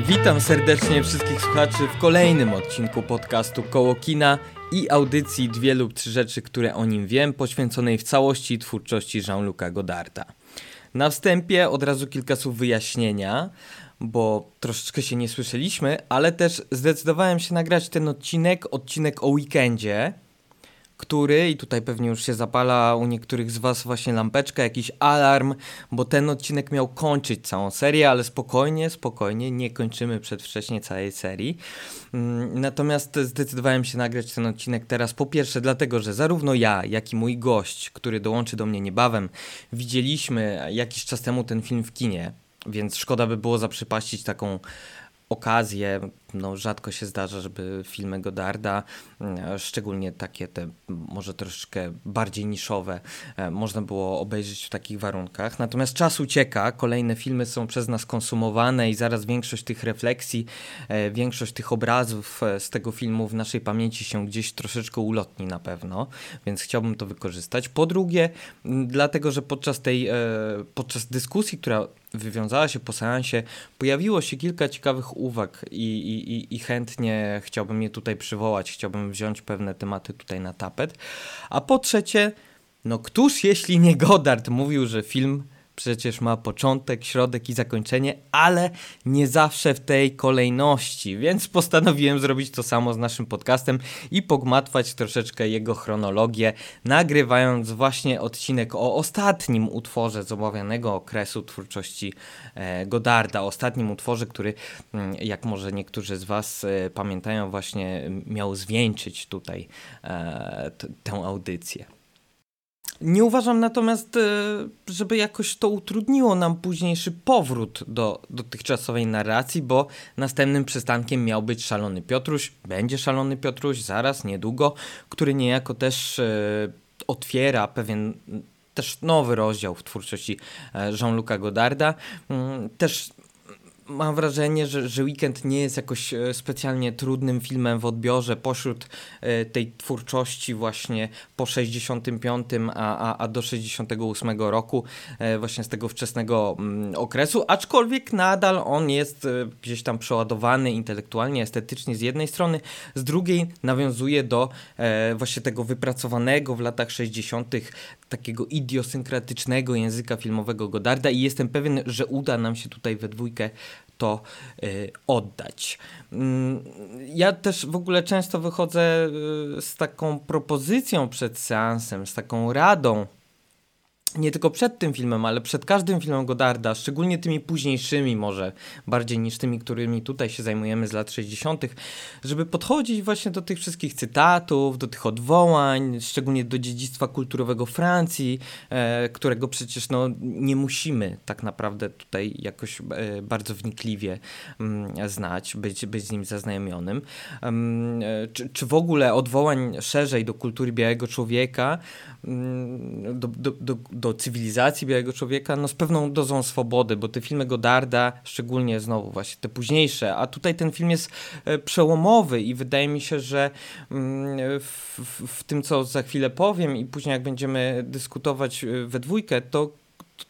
Witam serdecznie wszystkich słuchaczy w kolejnym odcinku podcastu Koło Kina i audycji Dwie lub Trzy Rzeczy, które o nim wiem, poświęconej w całości twórczości Jean-Luc'a Godarda. Na wstępie od razu kilka słów wyjaśnienia, bo troszeczkę się nie słyszeliśmy, ale też zdecydowałem się nagrać ten odcinek, odcinek o weekendzie, który, i tutaj pewnie już się zapala u niektórych z Was właśnie lampeczka, jakiś alarm, bo ten odcinek miał kończyć całą serię, ale spokojnie, spokojnie, nie kończymy przedwcześnie całej serii. Mm, natomiast zdecydowałem się nagrać ten odcinek teraz po pierwsze dlatego, że zarówno ja, jak i mój gość, który dołączy do mnie niebawem, widzieliśmy jakiś czas temu ten film w kinie, więc szkoda by było zaprzepaścić taką okazję, no rzadko się zdarza, żeby filmy Godarda, mm, szczególnie takie te może troszeczkę bardziej niszowe, e, można było obejrzeć w takich warunkach. Natomiast czas ucieka, kolejne filmy są przez nas konsumowane i zaraz większość tych refleksji, e, większość tych obrazów e, z tego filmu w naszej pamięci się gdzieś troszeczkę ulotni na pewno, więc chciałbym to wykorzystać. Po drugie, dlatego, że podczas tej, podczas dyskusji, która wywiązała się po seansie, pojawiło się kilka ciekawych uwag i, i, i chętnie chciałbym je tutaj przywołać, chciałbym wziąć pewne tematy tutaj na tapet. A po trzecie, no któż jeśli nie Godard mówił, że film przecież ma początek, środek i zakończenie, ale nie zawsze w tej kolejności, więc postanowiłem zrobić to samo z naszym podcastem i pogmatwać troszeczkę jego chronologię, nagrywając właśnie odcinek o ostatnim utworze z omawianego okresu twórczości e, Godarda, ostatnim utworze, który, mm, jak może niektórzy z Was e, pamiętają, właśnie miał zwieńczyć tutaj e, tę audycję. Nie uważam natomiast, e, żeby jakoś to utrudniło nam późniejszy powrót do dotychczasowej narracji, bo następnym przystankiem miał być Szalony Piotruś, będzie Szalony Piotruś zaraz, niedługo, który niejako też e, otwiera pewien też nowy rozdział w twórczości e, Jean-Luc'a Godarda. Mm, też mam wrażenie, że, że Weekend nie jest jakoś e, specjalnie trudnym filmem w odbiorze pośród e, tej twórczości właśnie po 65, a, a, a do 68 roku, e, właśnie z tego wczesnego mm, okresu, aczkolwiek nadal on jest gdzieś tam przeładowany intelektualnie, estetycznie z jednej strony, z drugiej nawiązuje do właśnie tego wypracowanego w latach 60 takiego idiosynkratycznego języka filmowego Godarda i jestem pewien, że uda nam się tutaj we dwójkę to y, oddać. Mm, ja też w ogóle często wychodzę y, z taką propozycją przed seansem, z taką radą nie tylko przed tym filmem, ale przed każdym filmem Godarda, szczególnie tymi późniejszymi może, bardziej niż tymi, którymi tutaj się zajmujemy z lat 60., żeby podchodzić właśnie do tych wszystkich cytatów, do tych odwołań, szczególnie do dziedzictwa kulturowego Francji, e, którego przecież no, nie musimy tak naprawdę tutaj jakoś e, bardzo wnikliwie m, mm, znać, być, być z nim zaznajomionym. E, czy, czy w ogóle odwołań szerzej do kultury białego człowieka, mm, do, do, do do cywilizacji białego człowieka, no z pewną dozą swobody, bo te filmy Godarda, szczególnie znowu właśnie te późniejsze, a tutaj ten film jest e, przełomowy i wydaje mi się, że mm, w, w, w tym, co za chwilę powiem i później jak będziemy dyskutować e, we dwójkę, to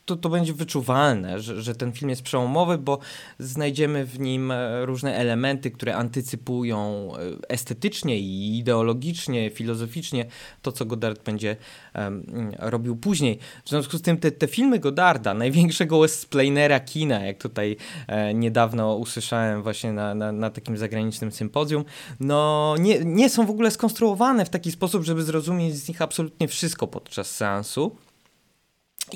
to, to będzie wyczuwalne, że, że ten film jest przełomowy, bo znajdziemy w nim e, różne elementy, które antycypują e, estetycznie i ideologicznie, filozoficznie to, co Godard będzie um, robił później. W związku z tym te, te filmy Godarda, największego westplanera kina, jak tutaj e, niedawno usłyszałem właśnie na, na, na, takim zagranicznym sympozjum, no nie, nie są w ogóle skonstruowane w taki sposób, żeby zrozumieć z nich absolutnie wszystko podczas seansu.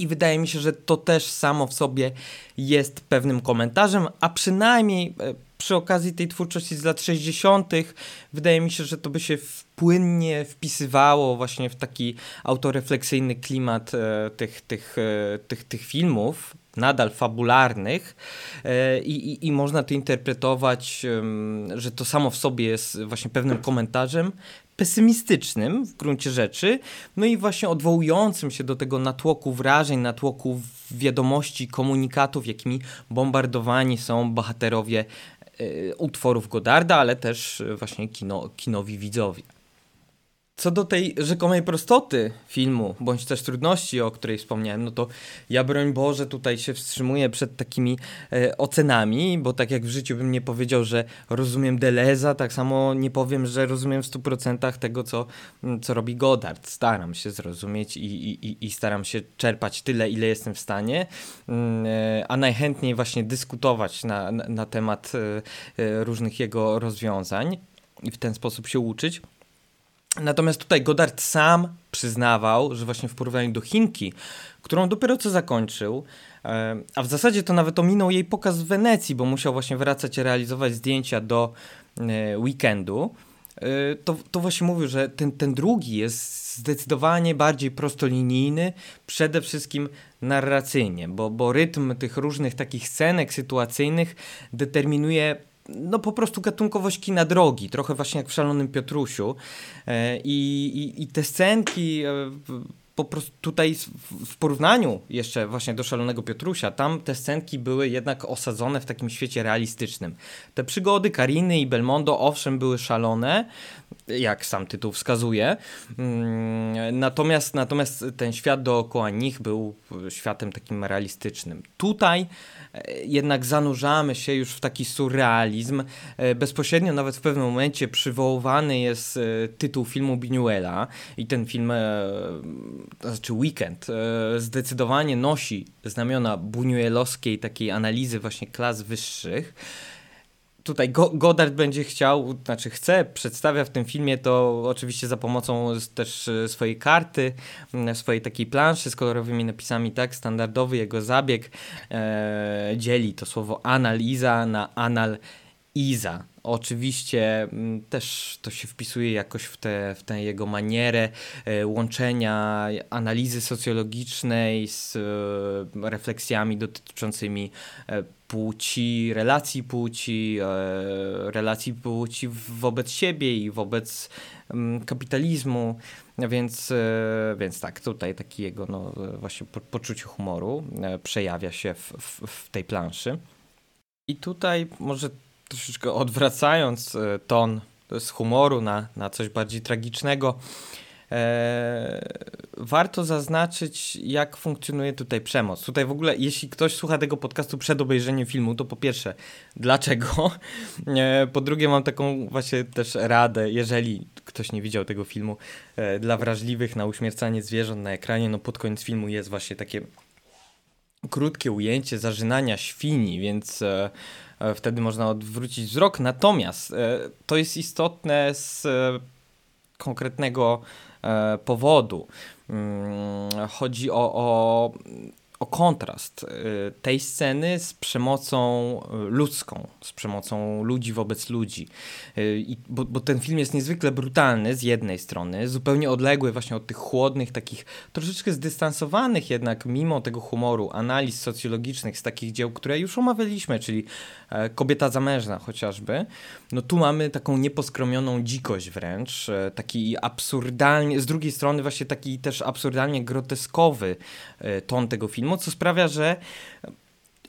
I wydaje mi się, że to też samo w sobie jest pewnym komentarzem, a przynajmniej e, przy okazji tej twórczości z lat 60., wydaje mi się, że to by się płynnie wpisywało właśnie w taki autorefleksyjny klimat e, tych, tych, e, tych, tych filmów, nadal fabularnych e, i, i, można to interpretować, że to samo w sobie jest właśnie pewnym komentarzem, pesymistycznym w gruncie rzeczy, no i właśnie odwołującym się do tego natłoku wrażeń, natłoku wiadomości, komunikatów, jakimi bombardowani są bohaterowie y, utworów Godarda, ale też właśnie kino, kinowi widzowie. Co do tej rzekomej prostoty filmu, bądź też trudności, o której wspomniałem, no to ja broń Boże tutaj się wstrzymuję przed takimi e, ocenami, bo tak jak w życiu bym nie powiedział, że rozumiem Deleza, tak samo nie powiem, że rozumiem w 100% tego, co, co robi Godard. Staram się zrozumieć i, i, i staram się czerpać tyle, ile jestem w stanie, mm, e, a najchętniej właśnie dyskutować na, na, na temat e, e różnych jego rozwiązań i w ten sposób się uczyć. Natomiast tutaj Godard sam przyznawał, że właśnie w porównaniu do Chinki, którą dopiero co zakończył, e, a w zasadzie to nawet ominął jej pokaz w Wenecji, bo musiał właśnie wracać realizować zdjęcia do e, weekendu, e, to, to właśnie mówił, że ten, ten drugi jest zdecydowanie bardziej prostolinijny, przede wszystkim narracyjnie, bo, bo rytm tych różnych takich scenek sytuacyjnych determinuje no po prostu gatunkowość kina drogi, trochę właśnie jak w Szalonym Piotrusiu. E, I, i, i te scenki e, po prostu tutaj w porównaniu jeszcze właśnie do Szalonego Piotrusia, tam te scenki były jednak osadzone w takim świecie realistycznym. Te przygody Kariny i Belmondo owszem były szalone, jak sam tytuł wskazuje, mm, natomiast, natomiast ten świat dookoła nich był światem takim realistycznym. Tutaj E, jednak zanurzamy się już w taki surrealizm. E, bezpośrednio nawet w pewnym momencie przywoływany jest e, tytuł filmu Binuela i ten film, to znaczy Weekend, zdecydowanie nosi znamiona buñuelowskiej takiej analizy właśnie klas wyższych. Tutaj Godard będzie chciał, znaczy chce, przedstawia w tym filmie to oczywiście za pomocą też e, swojej karty, swojej takiej planszy z kolorowymi napisami, tak, standardowy jego zabieg e, dzieli to słowo analiza na analiza. Oczywiście też to się wpisuje jakoś w tę w jego manierę e, łączenia analizy socjologicznej z e, refleksjami dotyczącymi e, płci, relacji płci, relacji płci wobec siebie i wobec mm, kapitalizmu. Więc, więc tak, tutaj taki jego no, właśnie poczucie humoru przejawia się w, w, w tej planszy. I tutaj może troszeczkę odwracając ton z humoru na, na coś bardziej tragicznego, E, warto zaznaczyć, jak funkcjonuje tutaj przemoc. Tutaj w ogóle, jeśli ktoś słucha tego podcastu przed obejrzeniem filmu, to po pierwsze, dlaczego? E, po drugie, mam taką właśnie też radę, jeżeli ktoś nie widział tego filmu, e, dla wrażliwych na uśmiercanie zwierząt na ekranie, no pod koniec filmu jest właśnie takie krótkie ujęcie zażynania świni, więc e, e, wtedy można odwrócić wzrok. Natomiast e, to jest istotne z konkretnego E, powodu. Mm, chodzi o, o o kontrast y, tej sceny z przemocą y, ludzką, z przemocą ludzi wobec ludzi. Y, I, bo, bo, ten film jest niezwykle brutalny z jednej strony, zupełnie odległy właśnie od tych chłodnych, takich troszeczkę zdystansowanych jednak mimo tego humoru, analiz socjologicznych z takich dzieł, które już omawialiśmy, czyli e, Kobieta zamężna chociażby. No tu mamy taką nieposkromioną dzikość wręcz, e, taki absurdalnie, z drugiej strony właśnie taki też absurdalnie groteskowy e, ton tego filmu, filmu, co sprawia, że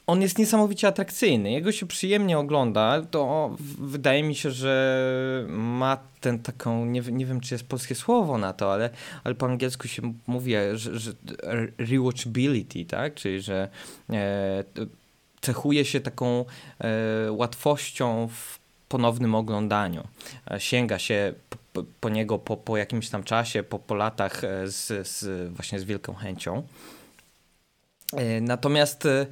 on jest niesamowicie atrakcyjny. Jego się przyjemnie ogląda. To wydaje mi się, że ma ten taką, nie, nie wiem czy jest polskie słowo na to, ale, ale po angielsku się mówi, że, że rewatchability, tak? Czyli że e, cechuje się taką e, łatwością w ponownym oglądaniu. E, sięga się po, po niego po, po jakimś tam czasie, po, po latach e, z, z, właśnie z wielką chęcią. E, natomiast e,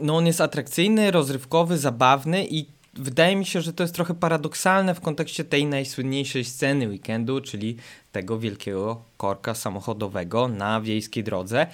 no on jest atrakcyjny, rozrywkowy, zabawny i wydaje mi się, że to jest trochę paradoksalne w kontekście tej najsłynniejszej sceny weekendu, czyli tego wielkiego korka samochodowego na wiejskiej drodze.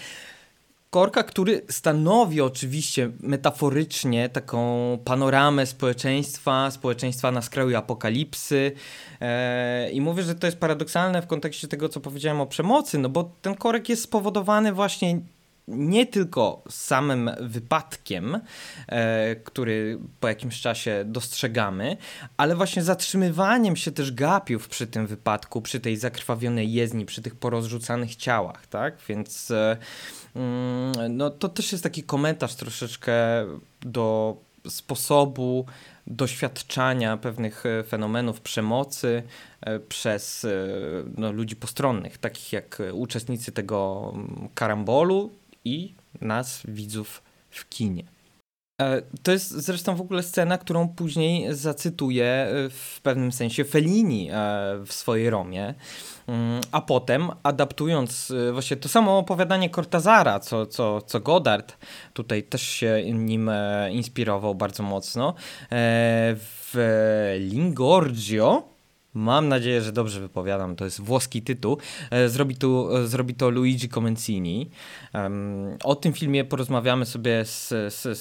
Korka, który stanowi oczywiście metaforycznie taką panoramę społeczeństwa, społeczeństwa na skraju apokalipsy. Eee, I mówię, że to jest paradoksalne w kontekście tego, co powiedziałem o przemocy, no bo ten korek jest spowodowany właśnie nie tylko samym wypadkiem, e, który po jakimś czasie dostrzegamy, ale właśnie zatrzymywaniem się też gapiów przy tym wypadku, przy tej zakrwawionej jezdni, przy tych porozrzucanych ciałach, tak? Więc e, mm, no, to też jest taki komentarz troszeczkę do sposobu doświadczania pewnych fenomenów przemocy przez no, ludzi postronnych, takich jak uczestnicy tego mm, karambolu i nas, widzów w kinie. E, to jest zresztą w ogóle scena, którą później zacytuję e, w pewnym sensie Fellini e, w swojej Romie. Mm, a potem, adaptując właśnie to samo opowiadanie Cortazara, co, co, co Godard tutaj też się nim inspirował bardzo mocno, w Lingorgio Mam nadzieję, że dobrze wypowiadam. To jest włoski tytuł. E, zrobi, tu, e, zrobi to Luigi Comencini. O tym filmie porozmawiamy sobie z, z,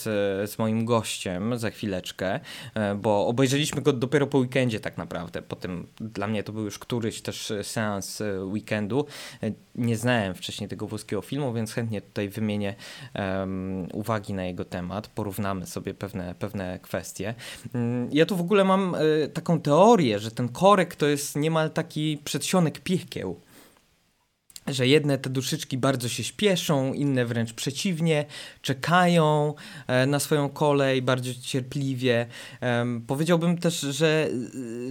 z, moim gościem za chwileczkę, e, bo obejrzeliśmy go dopiero po weekendzie tak naprawdę. Potem dla mnie to był już któryś też seans weekendu. Nie znałem wcześniej tego włoskiego filmu, więc chętnie tutaj wymienię um, uwagi na jego temat. Porównamy sobie pewne, pewne kwestie. Mm, ja tu w ogóle mam taką teorię, że ten korek to jest niemal taki przedsionek piekieł że jedne te duszyczki bardzo się śpieszą, inne wręcz przeciwnie, czekają e, na swoją kolej bardzo cierpliwie. Powiedziałbym też, że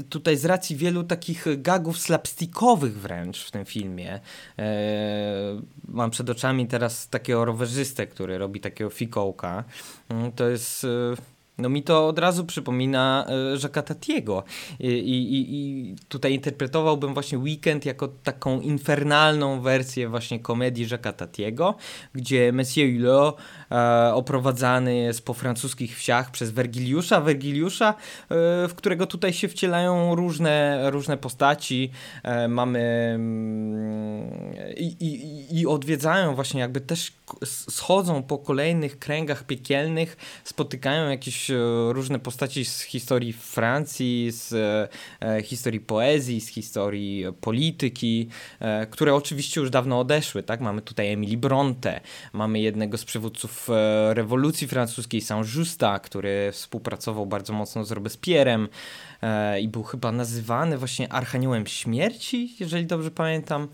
y, tutaj z racji wielu takich gagów slapstickowych wręcz w tym filmie, e, mam przed oczami teraz takiego rowerzystę, który robi takiego fikołka, mm, to jest no mi to od razu przypomina Jacques'a Tatiego. I, i, I, tutaj interpretowałbym właśnie Weekend jako taką infernalną wersję właśnie komedii Jacques'a Tatiego, gdzie Monsieur Hulot e, oprowadzany jest po francuskich wsiach przez Vergiliusza, Vergiliusza, e, w którego tutaj się wcielają różne, różne postaci. E, mamy mm, i, i, i odwiedzają właśnie jakby też schodzą po kolejnych kręgach piekielnych, spotykają jakieś e, różne postaci z historii Francji, z e, historii poezji, z historii polityki, e, które oczywiście już dawno odeszły, tak? Mamy tutaj Emily Bronte, mamy jednego z przywódców rewolucji francuskiej, Saint-Justa, który współpracował bardzo mocno z Robespierrem i był chyba nazywany właśnie Archaniołem Śmierci, jeżeli dobrze pamiętam.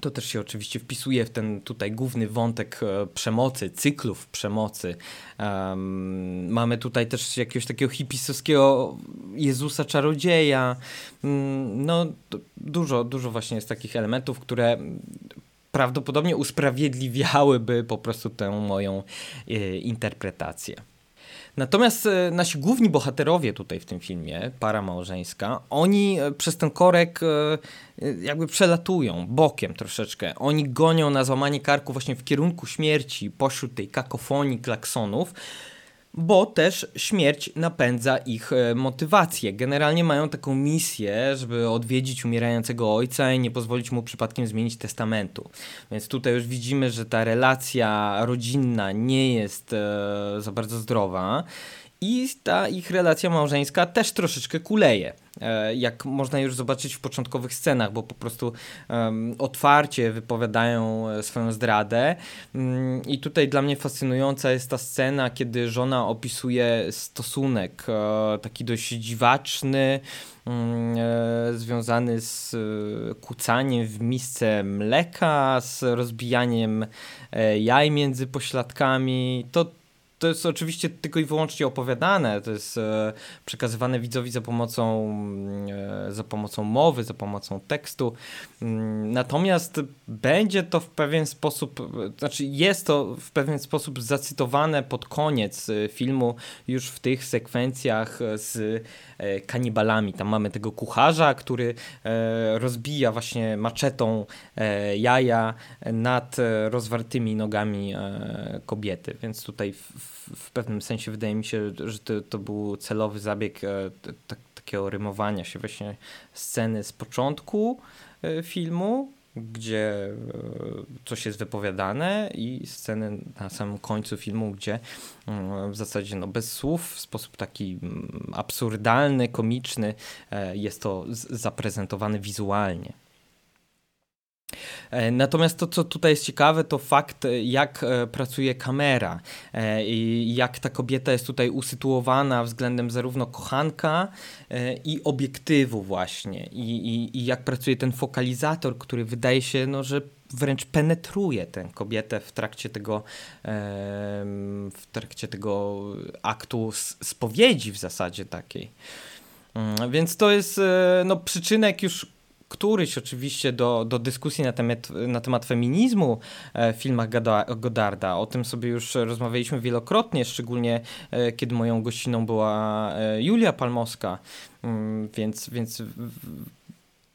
To też się oczywiście wpisuje w ten tutaj główny wątek e, przemocy, cyklów przemocy. Um, mamy tutaj też jakiegoś takiego hipisowskiego Jezusa czarodzieja. Um, no, dużo, dużo właśnie jest takich elementów, które prawdopodobnie usprawiedliwiałyby po prostu tę moją e, interpretację. Natomiast e, nasi główni bohaterowie tutaj w tym filmie, para małżeńska, oni e, przez ten korek jakby przelatują bokiem troszeczkę. Oni gonią na złamanie karku właśnie w kierunku śmierci pośród tej kakofonii klaksonów bo też śmierć napędza ich e, motywację. Generalnie mają taką misję, żeby odwiedzić umierającego ojca i nie pozwolić mu przypadkiem zmienić testamentu. Więc tutaj już widzimy, że ta relacja rodzinna nie jest e, za bardzo zdrowa i ta ich relacja małżeńska też troszeczkę kuleje. E, jak można już zobaczyć w początkowych scenach, bo po prostu um, otwarcie wypowiadają e, swoją zdradę. Um, I tutaj dla mnie fascynująca jest ta scena, kiedy żona opisuje stosunek e, taki dość dziwaczny, e, związany z kucaniem w misce mleka, z rozbijaniem jaj między pośladkami. To to jest oczywiście tylko i wyłącznie opowiadane, to jest e, przekazywane widzowi za pomocą, e, za pomocą mowy, za pomocą tekstu. Mm, natomiast będzie to w pewien sposób, znaczy jest to w pewien sposób zacytowane pod koniec e, filmu, już w tych sekwencjach z e, kanibalami. Tam mamy tego kucharza, który e, rozbija właśnie maczetą e, jaja nad rozwartymi nogami kobiety, więc tutaj w, w pewnym sensie wydaje mi się, że to, to był celowy zabieg e, tak, takiego rymowania się właśnie sceny z początku e, filmu, gdzie e, coś jest wypowiadane i sceny na samym końcu filmu, gdzie w zasadzie no, bez słów, w sposób taki mm, absurdalny, komiczny jest to zaprezentowane wizualnie. E, natomiast to, co tutaj jest ciekawe, to fakt, e, jak e, pracuje kamera i jak ta kobieta jest tutaj usytuowana względem zarówno kochanka i obiektywu właśnie i, i, i jak pracuje ten fokalizator, który wydaje się, no, że wręcz penetruje tę kobietę w trakcie tego, w trakcie tego aktu spowiedzi w zasadzie takiej. Mm, więc to jest no, przyczynek już któryś oczywiście do, do dyskusji na temat, na temat feminizmu e, w filmach Godarda. O tym sobie już rozmawialiśmy wielokrotnie, szczególnie e, kiedy moją gościną była e, Julia Palmowska, mm, więc, więc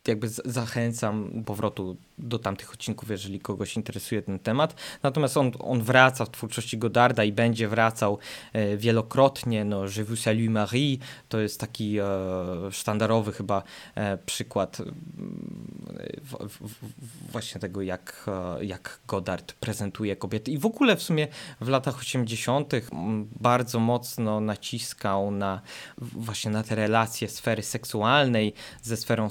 jakby zachęcam powrotu do tamtych odcinków, jeżeli kogoś interesuje ten temat. Natomiast on, on wraca w twórczości Godarda i będzie wracał e, wielokrotnie. No, Je vous salue Marie to jest taki e, sztandarowy chyba e, przykład w, w, właśnie tego, jak, e, jak Godard prezentuje kobiety. I w ogóle w sumie w latach 80. bardzo mocno naciskał na właśnie na te relacje sfery seksualnej ze sferą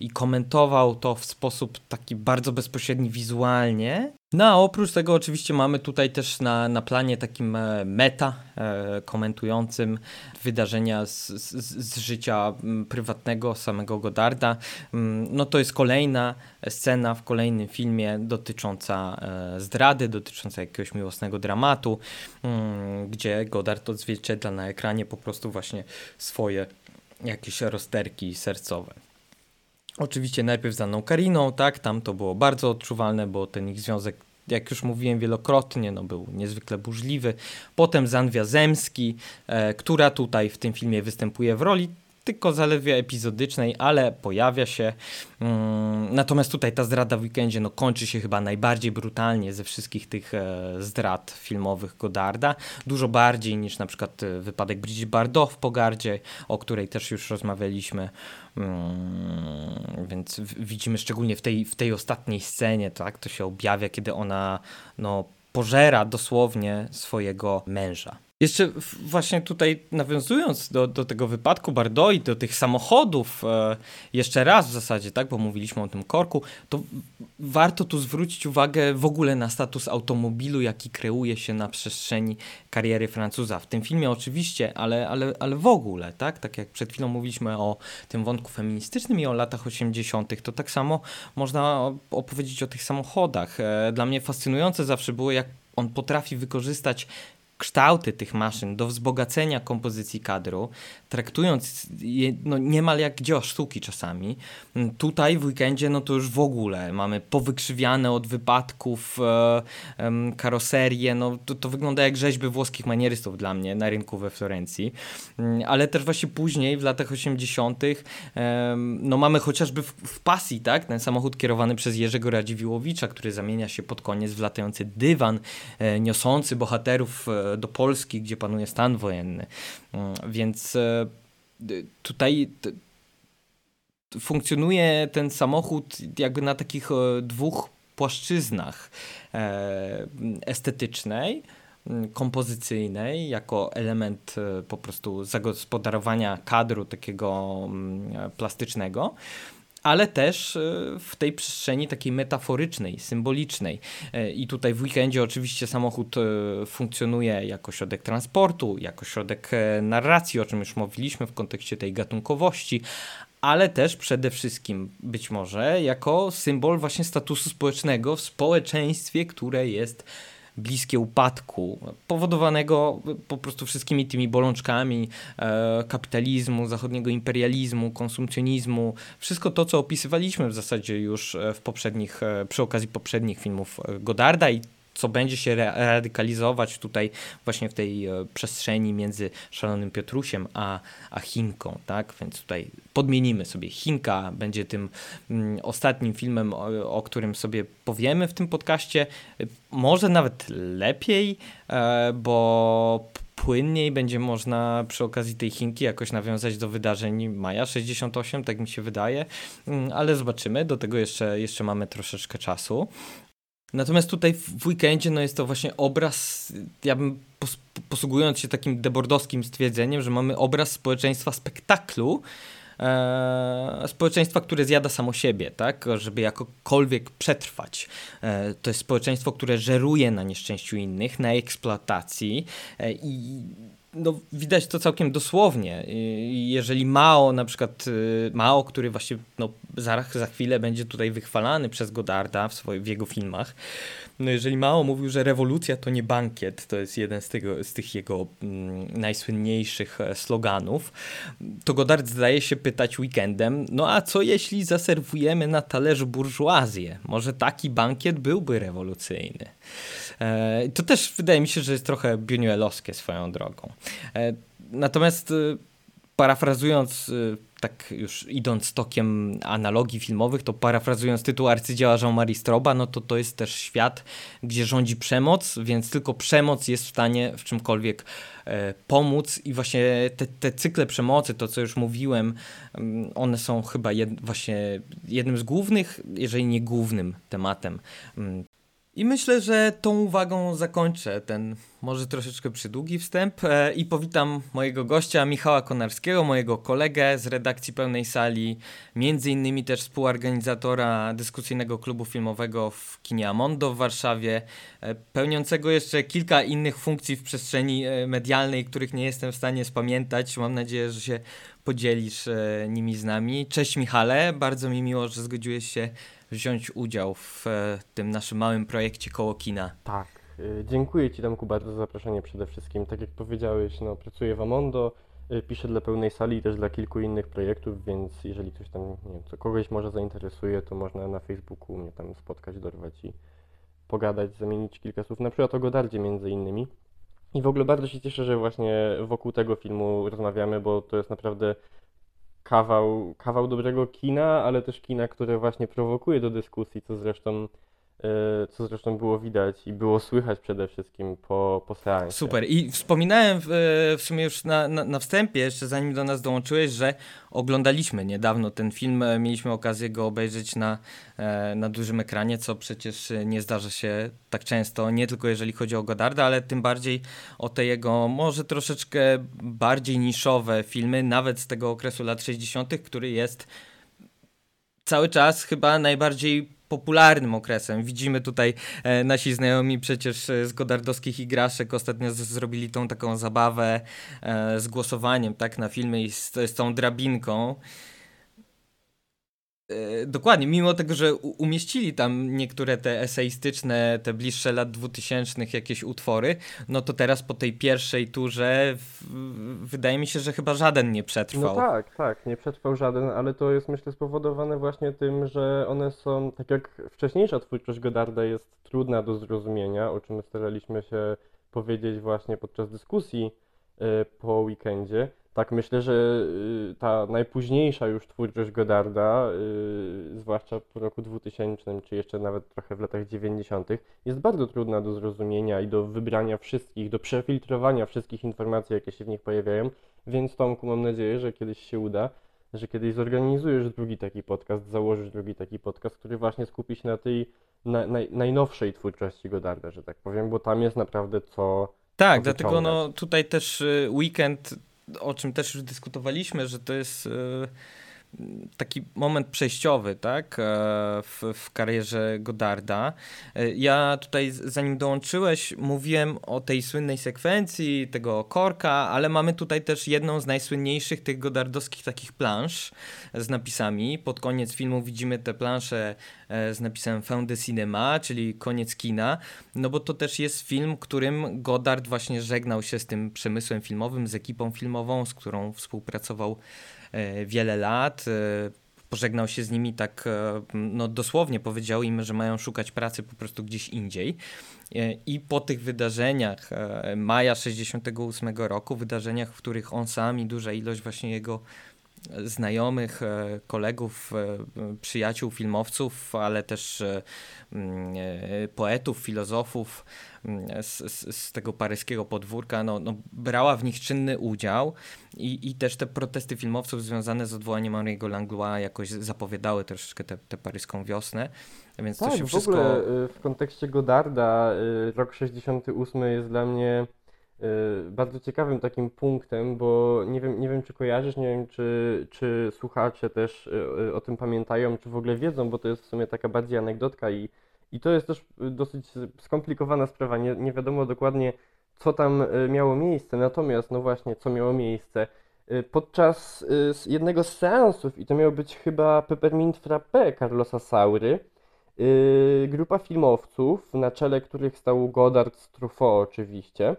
i komentował to w sposób taki bardzo bezpośredni wizualnie. No a oprócz tego oczywiście mamy tutaj też na, na planie takim e, meta e, komentującym wydarzenia z, z, z, życia prywatnego samego Godarda. No to jest kolejna scena w kolejnym filmie dotycząca e, zdrady, dotycząca jakiegoś miłosnego dramatu, gdzie Godard odzwierciedla na ekranie po prostu właśnie swoje jakieś rozterki sercowe. Oczywiście najpierw z Anną Kariną, tak, tam to było bardzo odczuwalne, bo ten ich związek, jak już mówiłem wielokrotnie, no był niezwykle burzliwy. Potem Zanwia Zemski, e, która tutaj w tym filmie występuje w roli tylko zaledwie epizodycznej, ale pojawia się. Mm, natomiast tutaj ta zdrada w weekendzie no, kończy się chyba najbardziej brutalnie ze wszystkich tych e, zdrad filmowych Godarda. Dużo bardziej niż na przykład e, wypadek Bridget Bardot w Pogardzie, o której też już rozmawialiśmy. Mm, więc widzimy szczególnie w tej, w tej ostatniej scenie, tak, to się objawia, kiedy ona no, pożera dosłownie swojego męża. Jeszcze właśnie tutaj nawiązując do, do tego wypadku Bardoi, do tych samochodów, e, jeszcze raz w zasadzie, tak, bo mówiliśmy o tym korku, to warto tu zwrócić uwagę w ogóle na status automobilu, jaki kreuje się na przestrzeni kariery Francuza. W tym filmie oczywiście, ale, ale, ale w ogóle, tak, tak jak przed chwilą mówiliśmy o tym wątku feministycznym i o latach 80., to tak samo można opowiedzieć o tych samochodach. E, dla mnie fascynujące zawsze było, jak on potrafi wykorzystać kształty tych maszyn do wzbogacenia kompozycji kadru, traktując je no, niemal jak dzieło sztuki czasami. Tutaj w weekendzie no to już w ogóle mamy powykrzywiane od wypadków e, e, karoserie, no to, to wygląda jak rzeźby włoskich manierystów dla mnie na rynku we Florencji, mm, ale też właśnie później w latach 80. E, no mamy chociażby w, w pasji, tak, ten samochód kierowany przez Jerzego Radziwiłowicza, który zamienia się pod koniec w latający dywan, e, niosący bohaterów e, do Polski, gdzie panuje stan wojenny. Mm, więc e, tutaj funkcjonuje ten samochód jakby na takich e, dwóch płaszczyznach e, estetycznej, mm, kompozycyjnej, jako element po prostu zagospodarowania kadru takiego mm, plastycznego ale też e, w tej przestrzeni takiej metaforycznej, symbolicznej. E, I tutaj w weekendzie oczywiście samochód e, funkcjonuje jako środek transportu, jako środek narracji, o czym już mówiliśmy w kontekście tej gatunkowości, ale też przede wszystkim być może jako symbol właśnie statusu społecznego w społeczeństwie, które jest bliskie upadku, powodowanego po prostu wszystkimi tymi bolączkami e, kapitalizmu, zachodniego imperializmu, konsumpcjonizmu, wszystko to, co opisywaliśmy w zasadzie już e, w poprzednich, e, przy okazji poprzednich filmów Godarda i co będzie się radykalizować tutaj właśnie w tej e, przestrzeni między Szalonym Piotrusiem a, a Chinką, tak? Więc tutaj podmienimy sobie. Chinka będzie tym mm, ostatnim filmem, o, o, którym sobie powiemy w tym podcaście. Może nawet lepiej, e, bo płynniej będzie można przy okazji tej Chinki jakoś nawiązać do wydarzeń maja 68, tak mi się wydaje, mm, ale zobaczymy, do tego jeszcze, jeszcze mamy troszeczkę czasu. Natomiast tutaj w weekendzie no jest to właśnie obraz, ja bym posługując się takim debordowskim stwierdzeniem, że mamy obraz społeczeństwa spektaklu, e, społeczeństwa, które zjada samo siebie, tak? Żeby jakokolwiek przetrwać. E, to jest społeczeństwo, które żeruje na nieszczęściu innych, na eksploatacji e, i no, widać to całkiem dosłownie. Jeżeli Mao, na przykład y, Mao, który właśnie no, za, za chwilę będzie tutaj wychwalany przez Godarda w, swoich, w jego filmach, no jeżeli Mao mówił, że rewolucja to nie bankiet, to jest jeden z, tego, z tych jego mm, najsłynniejszych e, sloganów, to Godard zdaje się pytać weekendem, no a co jeśli zaserwujemy na talerzu burżuazję? Może taki bankiet byłby rewolucyjny. E, to też wydaje mi się, że jest trochę Buñuelowskie swoją drogą. E, natomiast y, parafrazując y, tak już idąc tokiem analogii filmowych, to parafrazując tytuł arcydzieła Jean-Marie Stroba, no to to jest też świat, gdzie rządzi przemoc, więc tylko przemoc jest w stanie w czymkolwiek e, pomóc i właśnie te, te cykle przemocy, to co już mówiłem, mm, one są chyba jed, właśnie jednym z głównych, jeżeli nie głównym tematem mm, i myślę, że tą uwagą zakończę ten może troszeczkę przydługi wstęp e, i powitam mojego gościa Michała Konarskiego, mojego kolegę z redakcji Pełnej Sali, między innymi też współorganizatora dyskusyjnego klubu filmowego w kinie Amondo w Warszawie, e, pełniącego jeszcze kilka innych funkcji w przestrzeni e, medialnej, których nie jestem w stanie spamiętać. Mam nadzieję, że się podzielisz nimi z nami. Cześć Michale, bardzo mi miło, że zgodziłeś się wziąć udział w e, tym naszym małym projekcie koło kina. Tak. E, dziękuję Ci Tomku bardzo za zaproszenie przede wszystkim. Tak jak powiedziałeś, no, pracuję w Amondo, e, piszę dla pełnej sali i też dla kilku innych projektów, więc jeżeli ktoś tam, nie wiem, co kogoś może zainteresuje, to można na Facebooku mnie tam spotkać, dorwać i pogadać, zamienić kilka słów, na przykład o Godardzie między innymi. I w ogóle bardzo się cieszę, że właśnie wokół tego filmu rozmawiamy, bo to jest naprawdę kawał, kawał dobrego kina, ale też kina, które właśnie prowokuje do dyskusji, co zresztą co zresztą było widać i było słychać przede wszystkim po, po seansie. Super. I wspominałem w, w sumie już na, na, na, wstępie, jeszcze zanim do nas dołączyłeś, że oglądaliśmy niedawno ten film. Mieliśmy okazję go obejrzeć na, e, na dużym ekranie, co przecież nie zdarza się tak często, nie tylko jeżeli chodzi o Godarda, ale tym bardziej o te jego może troszeczkę bardziej niszowe filmy, nawet z tego okresu lat 60., który jest cały czas chyba najbardziej popularnym okresem. Widzimy tutaj e, nasi znajomi przecież e, z godardowskich igraszek ostatnio z, zrobili tą taką zabawę e, z głosowaniem tak na filmy i z, z tą drabinką. E, dokładnie, mimo tego, że umieścili tam niektóre te eseistyczne, te bliższe lat dwutysięcznych jakieś utwory, no to teraz po tej pierwszej turze wydaje mi się, że chyba żaden nie przetrwał. No tak, tak, nie przetrwał żaden, ale to jest myślę spowodowane właśnie tym, że one są, tak jak wcześniejsza twórczość Godarda jest trudna do zrozumienia, o czym staraliśmy się powiedzieć właśnie podczas dyskusji e, po weekendzie, tak, myślę, że y, ta najpóźniejsza już twórczość Godarda, y, zwłaszcza po roku 2000, czy jeszcze nawet trochę w latach 90., jest bardzo trudna do zrozumienia i do wybrania wszystkich, do przefiltrowania wszystkich informacji, jakie się w nich pojawiają. Więc Tomku, mam nadzieję, że kiedyś się uda, że kiedyś zorganizujesz drugi taki podcast, założysz drugi taki podcast, który właśnie skupi się na tej na, naj, najnowszej twórczości Godarda, że tak powiem, bo tam jest naprawdę co. Tak, dlatego no, tutaj też y, weekend o czym też już dyskutowaliśmy, że to jest e, taki moment przejściowy, tak, e, w, w karierze Godarda. E, ja tutaj, zanim dołączyłeś, mówiłem o tej słynnej sekwencji, tego korka, ale mamy tutaj też jedną z najsłynniejszych tych godardowskich takich plansz z napisami. Pod koniec filmu widzimy te plansze z napisem Fin de Cinema, czyli koniec kina, no bo to też jest film, którym Godard właśnie żegnał się z tym przemysłem filmowym, z ekipą filmową, z którą współpracował E, wiele lat. E, pożegnał się z nimi tak e, no, dosłownie, powiedział im, że mają szukać pracy po prostu gdzieś indziej. I po tych wydarzeniach maja 68 roku, wydarzeniach, w których on sam i duża ilość właśnie jego znajomych, kolegów, przyjaciół, filmowców, ale też mm, poetów, filozofów z, z, z tego paryskiego podwórka, no, no, brała w nich czynny udział i, i też te protesty filmowców związane z odwołaniem Henry'ego Langlois jakoś zapowiadały troszeczkę tę paryską wiosnę. Więc tak, to się w wszystko... ogóle y, w kontekście Godarda rok 68 jest dla mnie bardzo ciekawym takim punktem, bo nie wiem, nie wiem czy kojarzysz, nie wiem czy, czy słuchacze też o tym pamiętają, czy w ogóle wiedzą, bo to jest w sumie taka bardziej anegdotka i, i to jest też dosyć skomplikowana sprawa. Nie, nie wiadomo dokładnie, co tam miało miejsce, natomiast no właśnie, co miało miejsce. Podczas jednego z seansów, i to miało być chyba Peppermint Frappe Carlosa Saury, grupa filmowców, na czele których stał Godard z Truffaut oczywiście,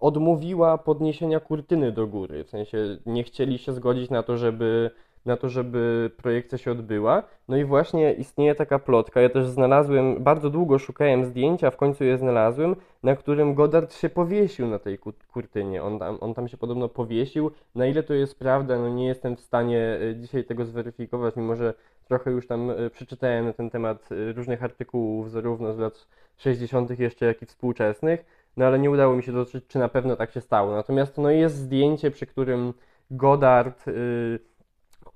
odmówiła podniesienia kurtyny do góry. W sensie nie chcieli się zgodzić na to, żeby na to, żeby projekcja się odbyła. No i właśnie istnieje taka plotka. Ja też znalazłem, bardzo długo szukałem zdjęcia, w końcu je znalazłem, na którym Godard się powiesił na tej kurtynie. On tam, on tam się podobno powiesił. Na ile to jest prawda, no nie jestem w stanie e, dzisiaj tego zweryfikować, mimo że trochę już tam e, przeczytałem na ten temat różnych artykułów, zarówno z lat 60., jeszcze jak i współczesnych, no ale nie udało mi się dotrzeć, czy na pewno tak się stało. Natomiast no jest zdjęcie, przy którym Godard. Yy,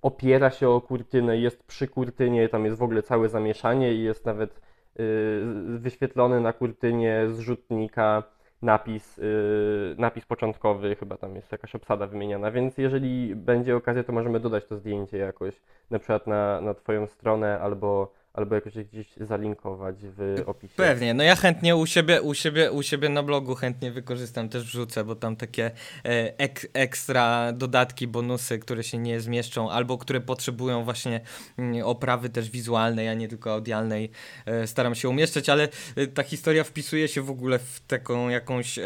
opiera się o kurtynę, jest przy kurtynie, tam jest w ogóle całe zamieszanie i jest nawet y, wyświetlony na kurtynie zrzutnika napis, y, napis początkowy, chyba tam jest jakaś obsada wymieniana, więc jeżeli będzie okazja, to możemy dodać to zdjęcie jakoś, na przykład na, na Twoją stronę albo albo jakoś gdzieś zalinkować w opisie. Pewnie, no ja chętnie u siebie, u siebie, u siebie na blogu chętnie wykorzystam, też wrzucę, bo tam takie e, ek, ekstra dodatki, bonusy, które się nie zmieszczą, albo które potrzebują właśnie mm, oprawy też wizualnej, a nie tylko audialnej, e, staram się umieszczać, ale e, ta historia wpisuje się w ogóle w taką jakąś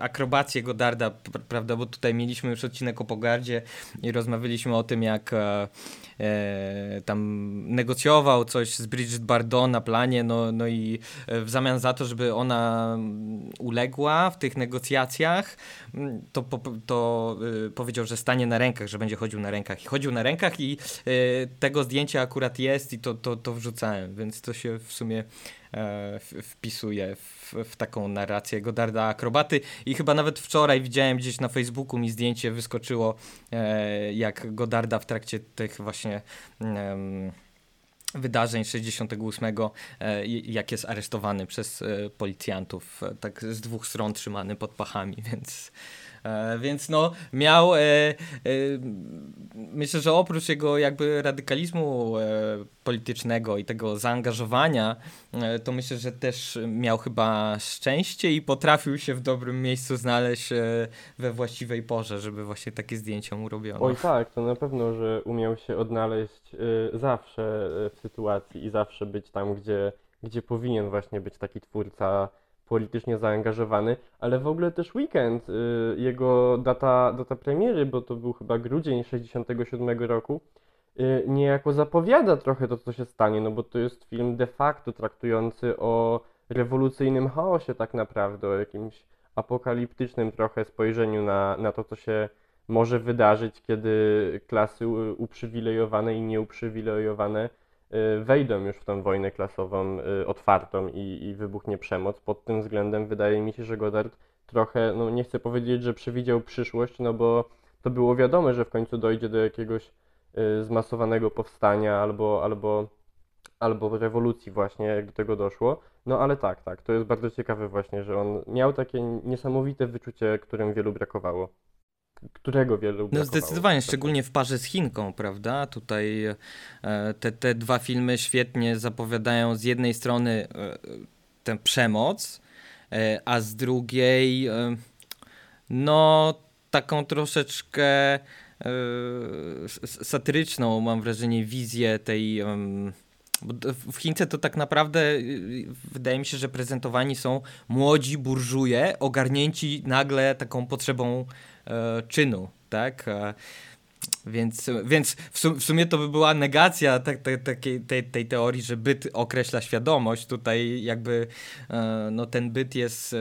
akrobację Godarda, prawda, bo tutaj mieliśmy już odcinek o Pogardzie i rozmawialiśmy o tym, jak tam negocjował coś z Bridget Bardot na planie, no, no i e, w zamian za to, żeby ona uległa w tych negocjacjach, mm, to, to y, powiedział, że stanie na rękach, że będzie chodził na rękach. I chodził na rękach i y, tego zdjęcia akurat jest i to, to, to wrzucałem, więc to się w sumie e, wpisuje w, w, taką narrację Godarda Akrobaty i chyba nawet wczoraj widziałem gdzieś na Facebooku mi zdjęcie wyskoczyło e, jak Godarda w trakcie tych właśnie wydarzeń 68, e, jak jest aresztowany przez e, policjantów, e, tak z dwóch stron trzymany pod pachami, więc więc no, miał, e, e, myślę, że oprócz jego jakby radykalizmu politycznego i tego zaangażowania, to myślę, że też miał chyba szczęście i potrafił się w dobrym miejscu znaleźć we właściwej porze, żeby właśnie takie zdjęcia mu robiono. Oj tak, to na pewno, że umiał się odnaleźć zawsze w sytuacji i zawsze być tam, gdzie, gdzie powinien właśnie być taki twórca politycznie zaangażowany, ale w ogóle też weekend, y, jego data, data premiery, bo to był chyba grudzień 67 roku, y, niejako zapowiada trochę to, co się stanie, no bo to jest film de facto traktujący o rewolucyjnym chaosie tak naprawdę, o jakimś apokaliptycznym trochę spojrzeniu na, na to, co się może wydarzyć, kiedy klasy uprzywilejowane i nieuprzywilejowane wejdą już w tę wojnę klasową y, otwartą i, i wybuchnie przemoc. Pod tym względem wydaje mi się, że Godard trochę, no nie chcę powiedzieć, że przewidział przyszłość, no bo to było wiadome, że w końcu dojdzie do jakiegoś y, zmasowanego powstania albo, albo, albo rewolucji właśnie, jak do tego doszło. No ale tak, tak, to jest bardzo ciekawe właśnie, że on miał takie niesamowite wyczucie, którym wielu brakowało którego wielu No zdecydowanie, szczególnie w parze z Chinką, prawda? Tutaj e, te, te dwa filmy świetnie zapowiadają z jednej strony e, tę przemoc, e, a z drugiej no taką troszeczkę satyryczną, mam wrażenie, wizję tej w Chince to tak naprawdę wydaje mi się, że prezentowani są młodzi burżuje ogarnięci nagle taką potrzebą czynu, tak? E, więc, więc w, sumie to by była negacja te, te, te, tej, tej teorii, że byt określa świadomość. Tutaj jakby e, no, ten byt jest.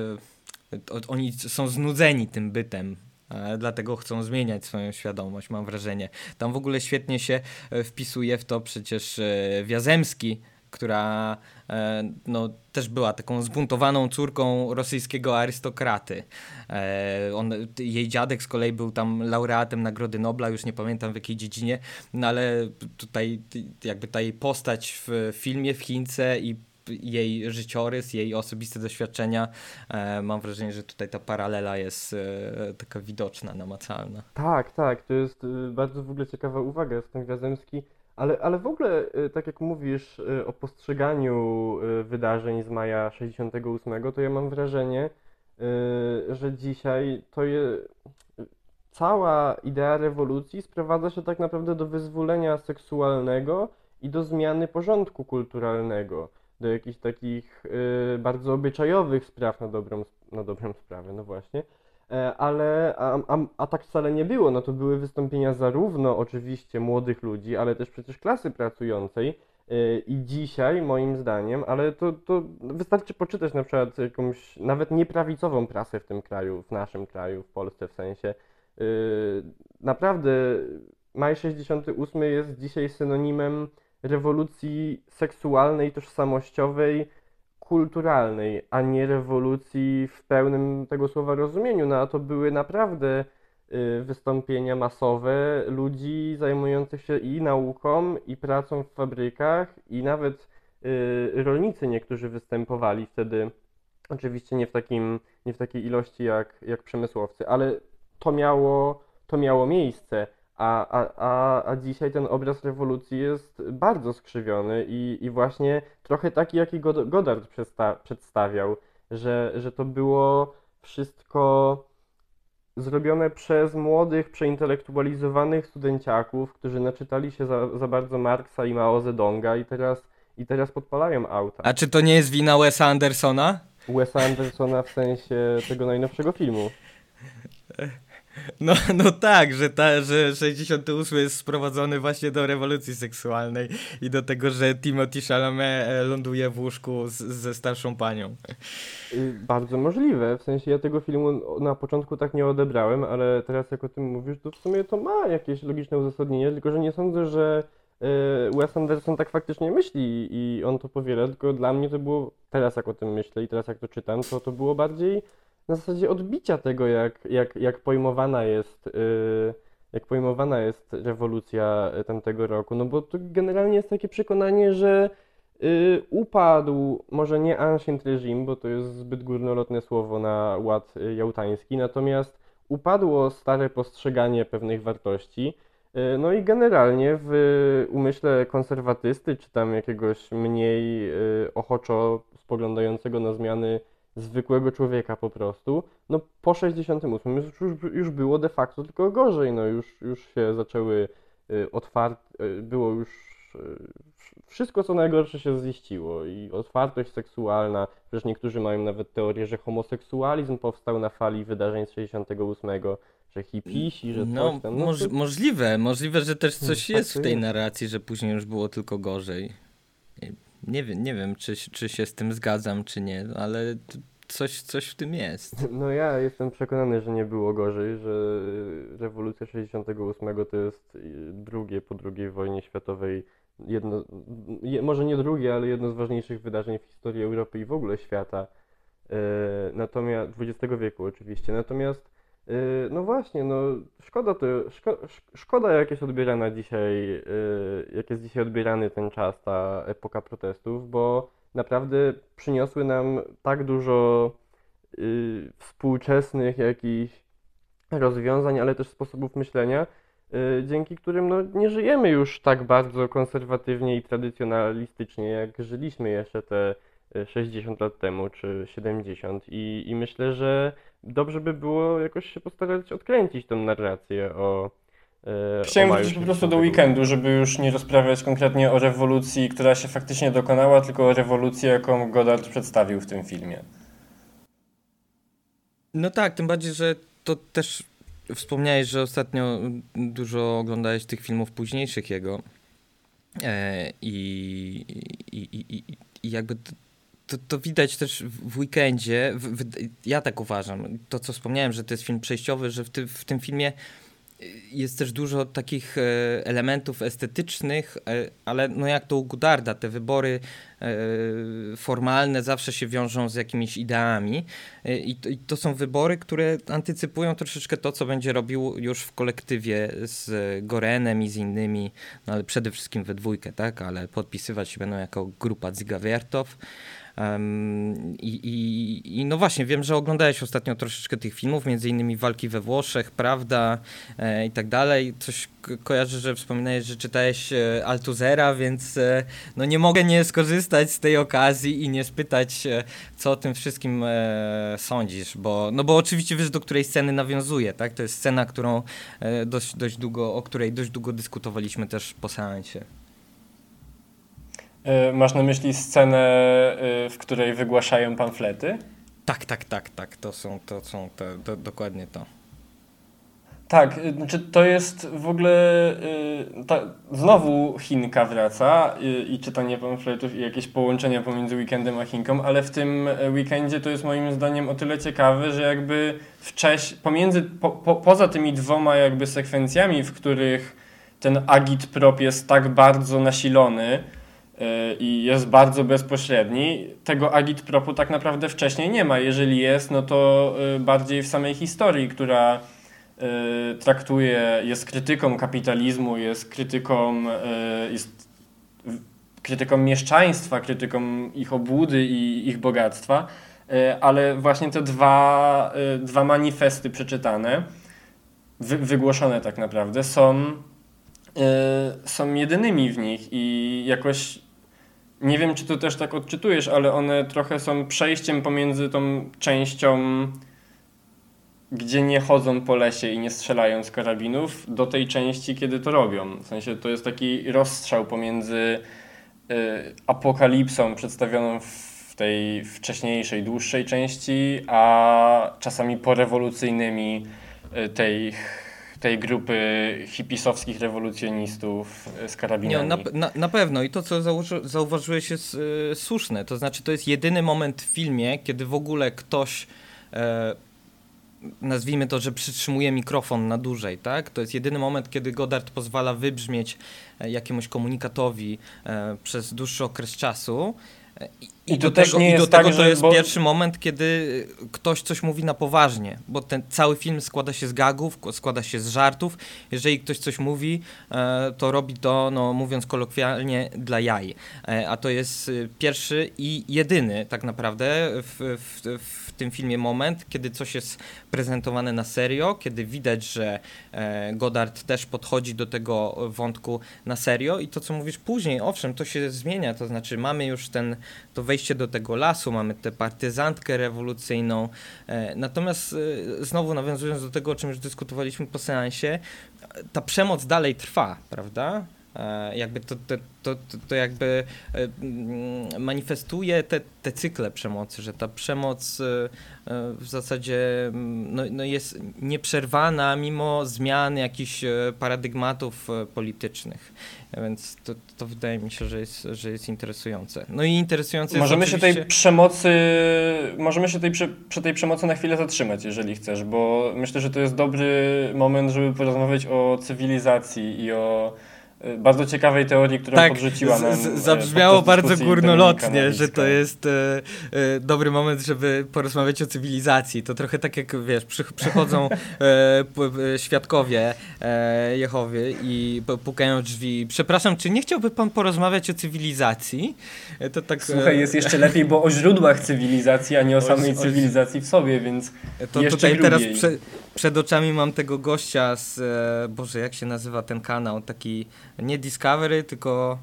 Oni są znudzeni tym bytem, dlatego chcą zmieniać swoją świadomość, mam wrażenie. Tam w ogóle świetnie się wpisuje w to przecież Wiazemski, która e, no, też była taką zbuntowaną córką rosyjskiego arystokraty. E, on, jej dziadek z kolei był tam laureatem Nagrody Nobla, już nie pamiętam w jakiej dziedzinie, no ale tutaj jakby ta jej postać w filmie w Chince i jej życiorys, jej osobiste doświadczenia. E, mam wrażenie, że tutaj ta paralela jest taka widoczna, namacalna. Tak, tak, to jest bardzo w ogóle ciekawa uwaga, Stan Grazemski, ale, ale w ogóle, y, tak jak mówisz y, o postrzeganiu y, wydarzeń z maja 68, to ja mam wrażenie, że dzisiaj to je, cała idea rewolucji sprowadza się tak naprawdę do wyzwolenia seksualnego i do zmiany porządku kulturalnego, do jakichś takich bardzo obyczajowych spraw na dobrą, na dobrą sprawę, no właśnie. E, ale a, a, a tak wcale nie było. No to były wystąpienia zarówno oczywiście młodych ludzi, ale też przecież klasy pracującej. E, I dzisiaj, moim zdaniem, ale to, to wystarczy poczytać na przykład jakąś nawet nieprawicową prasę w tym kraju, w naszym kraju, w Polsce w sensie. E, naprawdę maj 68 jest dzisiaj synonimem rewolucji seksualnej, tożsamościowej, kulturalnej, a nie rewolucji w pełnym tego słowa rozumieniu. No a to były naprawdę y, wystąpienia masowe ludzi zajmujących się i nauką, i pracą w fabrykach, i nawet y, rolnicy niektórzy występowali wtedy. Oczywiście nie w takim, nie w takiej ilości jak, jak przemysłowcy, ale to miało, to miało miejsce. A, a, a, a dzisiaj ten obraz rewolucji jest bardzo skrzywiony i, i właśnie trochę taki, jaki Godard przedstawiał, że, że to było wszystko zrobione przez młodych, przeintelektualizowanych studenciaków, którzy naczytali się za, za bardzo Marksa i Mao Zedonga i teraz, i teraz podpalają auta. A czy to nie jest wina Wesa Andersona? Wesa Andersona w sensie tego najnowszego filmu. No, no tak, że, ta, że 68 jest sprowadzony właśnie do rewolucji seksualnej i do tego, że Timothy Chalamet e, ląduje w łóżku z, ze starszą panią. Y, bardzo możliwe, w sensie ja tego filmu na początku tak nie odebrałem, ale teraz jak o tym mówisz, to w sumie to ma jakieś logiczne uzasadnienie, tylko że nie sądzę, że y, Wes Anderson tak faktycznie myśli i on to powiela, tylko dla mnie to było, teraz jak o tym myślę i teraz jak to czytam, to to było bardziej na zasadzie odbicia tego, jak, jak, jak pojmowana jest, yy, jak pojmowana jest rewolucja tamtego roku. No bo to generalnie jest takie przekonanie, że yy, upadł, może nie ancient regime, bo to jest zbyt górnolotne słowo na ład jałtański, natomiast upadło stare postrzeganie pewnych wartości. Y, no i generalnie w umyśle konserwatysty, czy tam jakiegoś mniej y, ochoczo spoglądającego na zmiany zwykłego człowieka po prostu, no po 68 już, już, było de facto tylko gorzej, no już, już się zaczęły y, otwarte, y, było już y, wszystko co najgorsze się ziściło i otwartość seksualna, przecież niektórzy mają nawet teorię, że homoseksualizm powstał na fali wydarzeń z 68, że hipisi, że no, coś tam. No moż, to... Możliwe, możliwe, że też coś hmm, jest w tej narracji, że później już było tylko gorzej. Nie wiem, nie wiem czy, czy się z tym zgadzam, czy nie, ale coś, coś w tym jest. No ja jestem przekonany, że nie było gorzej, że rewolucja 68 to jest drugie po II wojnie światowej, jedno, może nie drugie, ale jedno z ważniejszych wydarzeń w historii Europy i w ogóle świata. E, natomiast XX wieku oczywiście. Natomiast no właśnie, no szkoda to, szko, szkoda jak jest odbierana dzisiaj, e, jak jest dzisiaj odbierany ten czas, ta epoka protestów, bo naprawdę przyniosły nam tak dużo y, współczesnych jakichś rozwiązań, ale też sposobów myślenia, dzięki którym no, nie żyjemy już tak bardzo konserwatywnie i tradycjonalistycznie, jak żyliśmy jeszcze te 60 y, lat temu czy 70 i, i myślę, że dobrze by było jakoś się postarać odkręcić tę narrację o E, Chciałem wrócić po prostu do weekendu, żeby już nie rozprawiać konkretnie o rewolucji, która się faktycznie dokonała, tylko o rewolucji, jaką Godard przedstawił w tym filmie. No tak, tym bardziej, że to też wspomniałeś, że ostatnio dużo oglądałeś tych filmów późniejszych jego. E, i, i, i, i, jakby to, to, widać też w weekendzie. W, w, ja tak uważam. To, co wspomniałem, że to jest film przejściowy, że w, ty, w tym filmie jest też dużo takich e, elementów estetycznych, e, ale no jak to u Gudarda, te wybory e, formalne zawsze się wiążą z jakimiś ideami i to, i to są wybory, które antycypują troszeczkę to, co będzie robił już w kolektywie z Gorenem i z innymi, no ale przede wszystkim we dwójkę, tak, ale podpisywać się będą jako grupa Zigawiertow. I, i, I, no właśnie, wiem, że oglądałeś ostatnio troszeczkę tych filmów, między innymi Walki we Włoszech, Prawda e, i tak dalej. Coś kojarzę, że wspominałeś, że czytałeś e, Altuzera, więc e, no nie mogę nie skorzystać z tej okazji i nie spytać, e, co o tym wszystkim e, sądzisz, bo, no bo oczywiście wiesz, do której sceny nawiązuje, tak? To jest scena, którą e, dość, dość długo, o której dość długo dyskutowaliśmy też po seansie. E, masz na myśli scenę, e, w której wygłaszają pamflety? Tak, tak, tak, tak. To są, to są to, to dokładnie to. Tak, e, znaczy to jest w ogóle. Ta, znowu Chinka wraca i, i czytanie pamfletów i jakieś połączenia pomiędzy weekendem a Chinką, ale w tym weekendzie to jest moim zdaniem o tyle ciekawe, że jakby wcześniej, pomiędzy, po, po, poza tymi dwoma jakby sekwencjami, w których ten agitprop jest tak bardzo nasilony, E, i jest bardzo bezpośredni. Tego agitpropu tak naprawdę wcześniej nie ma. Jeżeli jest, no to e, bardziej w samej historii, która e, traktuje, jest krytyką kapitalizmu, jest krytyką, jest krytyką mieszczaństwa, krytyką ich obłudy i ich bogactwa, ale właśnie te dwa, dwa manifesty przeczytane, wy, wygłoszone tak naprawdę, są, są jedynymi w nich i jakoś nie wiem, czy to też tak odczytujesz, ale one trochę są przejściem pomiędzy tą częścią, gdzie nie chodzą po lesie i nie strzelają z karabinów, do tej części, kiedy to robią. W sensie to jest taki rozstrzał pomiędzy y, apokalipsą przedstawioną w tej wcześniejszej, dłuższej części, a czasami porewolucyjnymi y, tej tej grupy hipisowskich rewolucjonistów z karabinami. Nie, na, na, na pewno i to, co zauważyłeś jest y, słuszne. To znaczy, to jest jedyny moment w filmie, kiedy w ogóle ktoś e, nazwijmy to, że przytrzymuje mikrofon na dłużej, tak? To jest jedyny moment, kiedy Godard pozwala wybrzmieć e, jakiemuś komunikatowi e, przez dłuższy okres czasu i, I do tego, i do tak, tego to jest bo... pierwszy moment, kiedy ktoś coś mówi na poważnie, bo ten cały film składa się z gagów, składa się z żartów. Jeżeli ktoś coś mówi, e, to robi to, no, mówiąc kolokwialnie, dla jaj. E, a to jest y, pierwszy i jedyny tak naprawdę w, w, w tym filmie moment, kiedy coś jest prezentowane na serio, kiedy widać, że e, Godard też podchodzi do tego wątku na serio i to, co mówisz później, owszem, to się zmienia, to znaczy mamy już ten, to wejście do tego lasu, mamy tę partyzantkę rewolucyjną, e, natomiast e, znowu nawiązując do tego, o czym już dyskutowaliśmy po seansie, ta przemoc dalej trwa, prawda? Jakby to, to, to, to, jakby manifestuje te, te cykle przemocy, że ta przemoc E, w zasadzie mm, no, no jest nieprzerwana mimo zmian jakichś e, paradygmatów e, politycznych. Więc to, to wydaje mi się, że jest, że jest interesujące. No i interesujące możemy jest oczywiście... się tej przemocy Możemy się tej, przy tej przemocy na chwilę zatrzymać, jeżeli chcesz, bo myślę, że to jest dobry moment, żeby porozmawiać o cywilizacji i o bardzo ciekawej teorii, którą tak, podrzuciła nam. Z, e, zabrzmiało bardzo górnolotnie, że to jest e, e, dobry moment, żeby porozmawiać o cywilizacji. To trochę tak jak wiesz, przy, przychodzą e, świadkowie e, Jehowy i pukają drzwi. Przepraszam, czy nie chciałby pan porozmawiać o cywilizacji? E, to tak, Słuchaj, jest jeszcze lepiej, bo o źródłach cywilizacji, a nie o samej o, cywilizacji w sobie, więc. To tutaj teraz prze, przed oczami mam tego gościa z. Boże, jak się nazywa ten kanał? Taki nie Discovery, tylko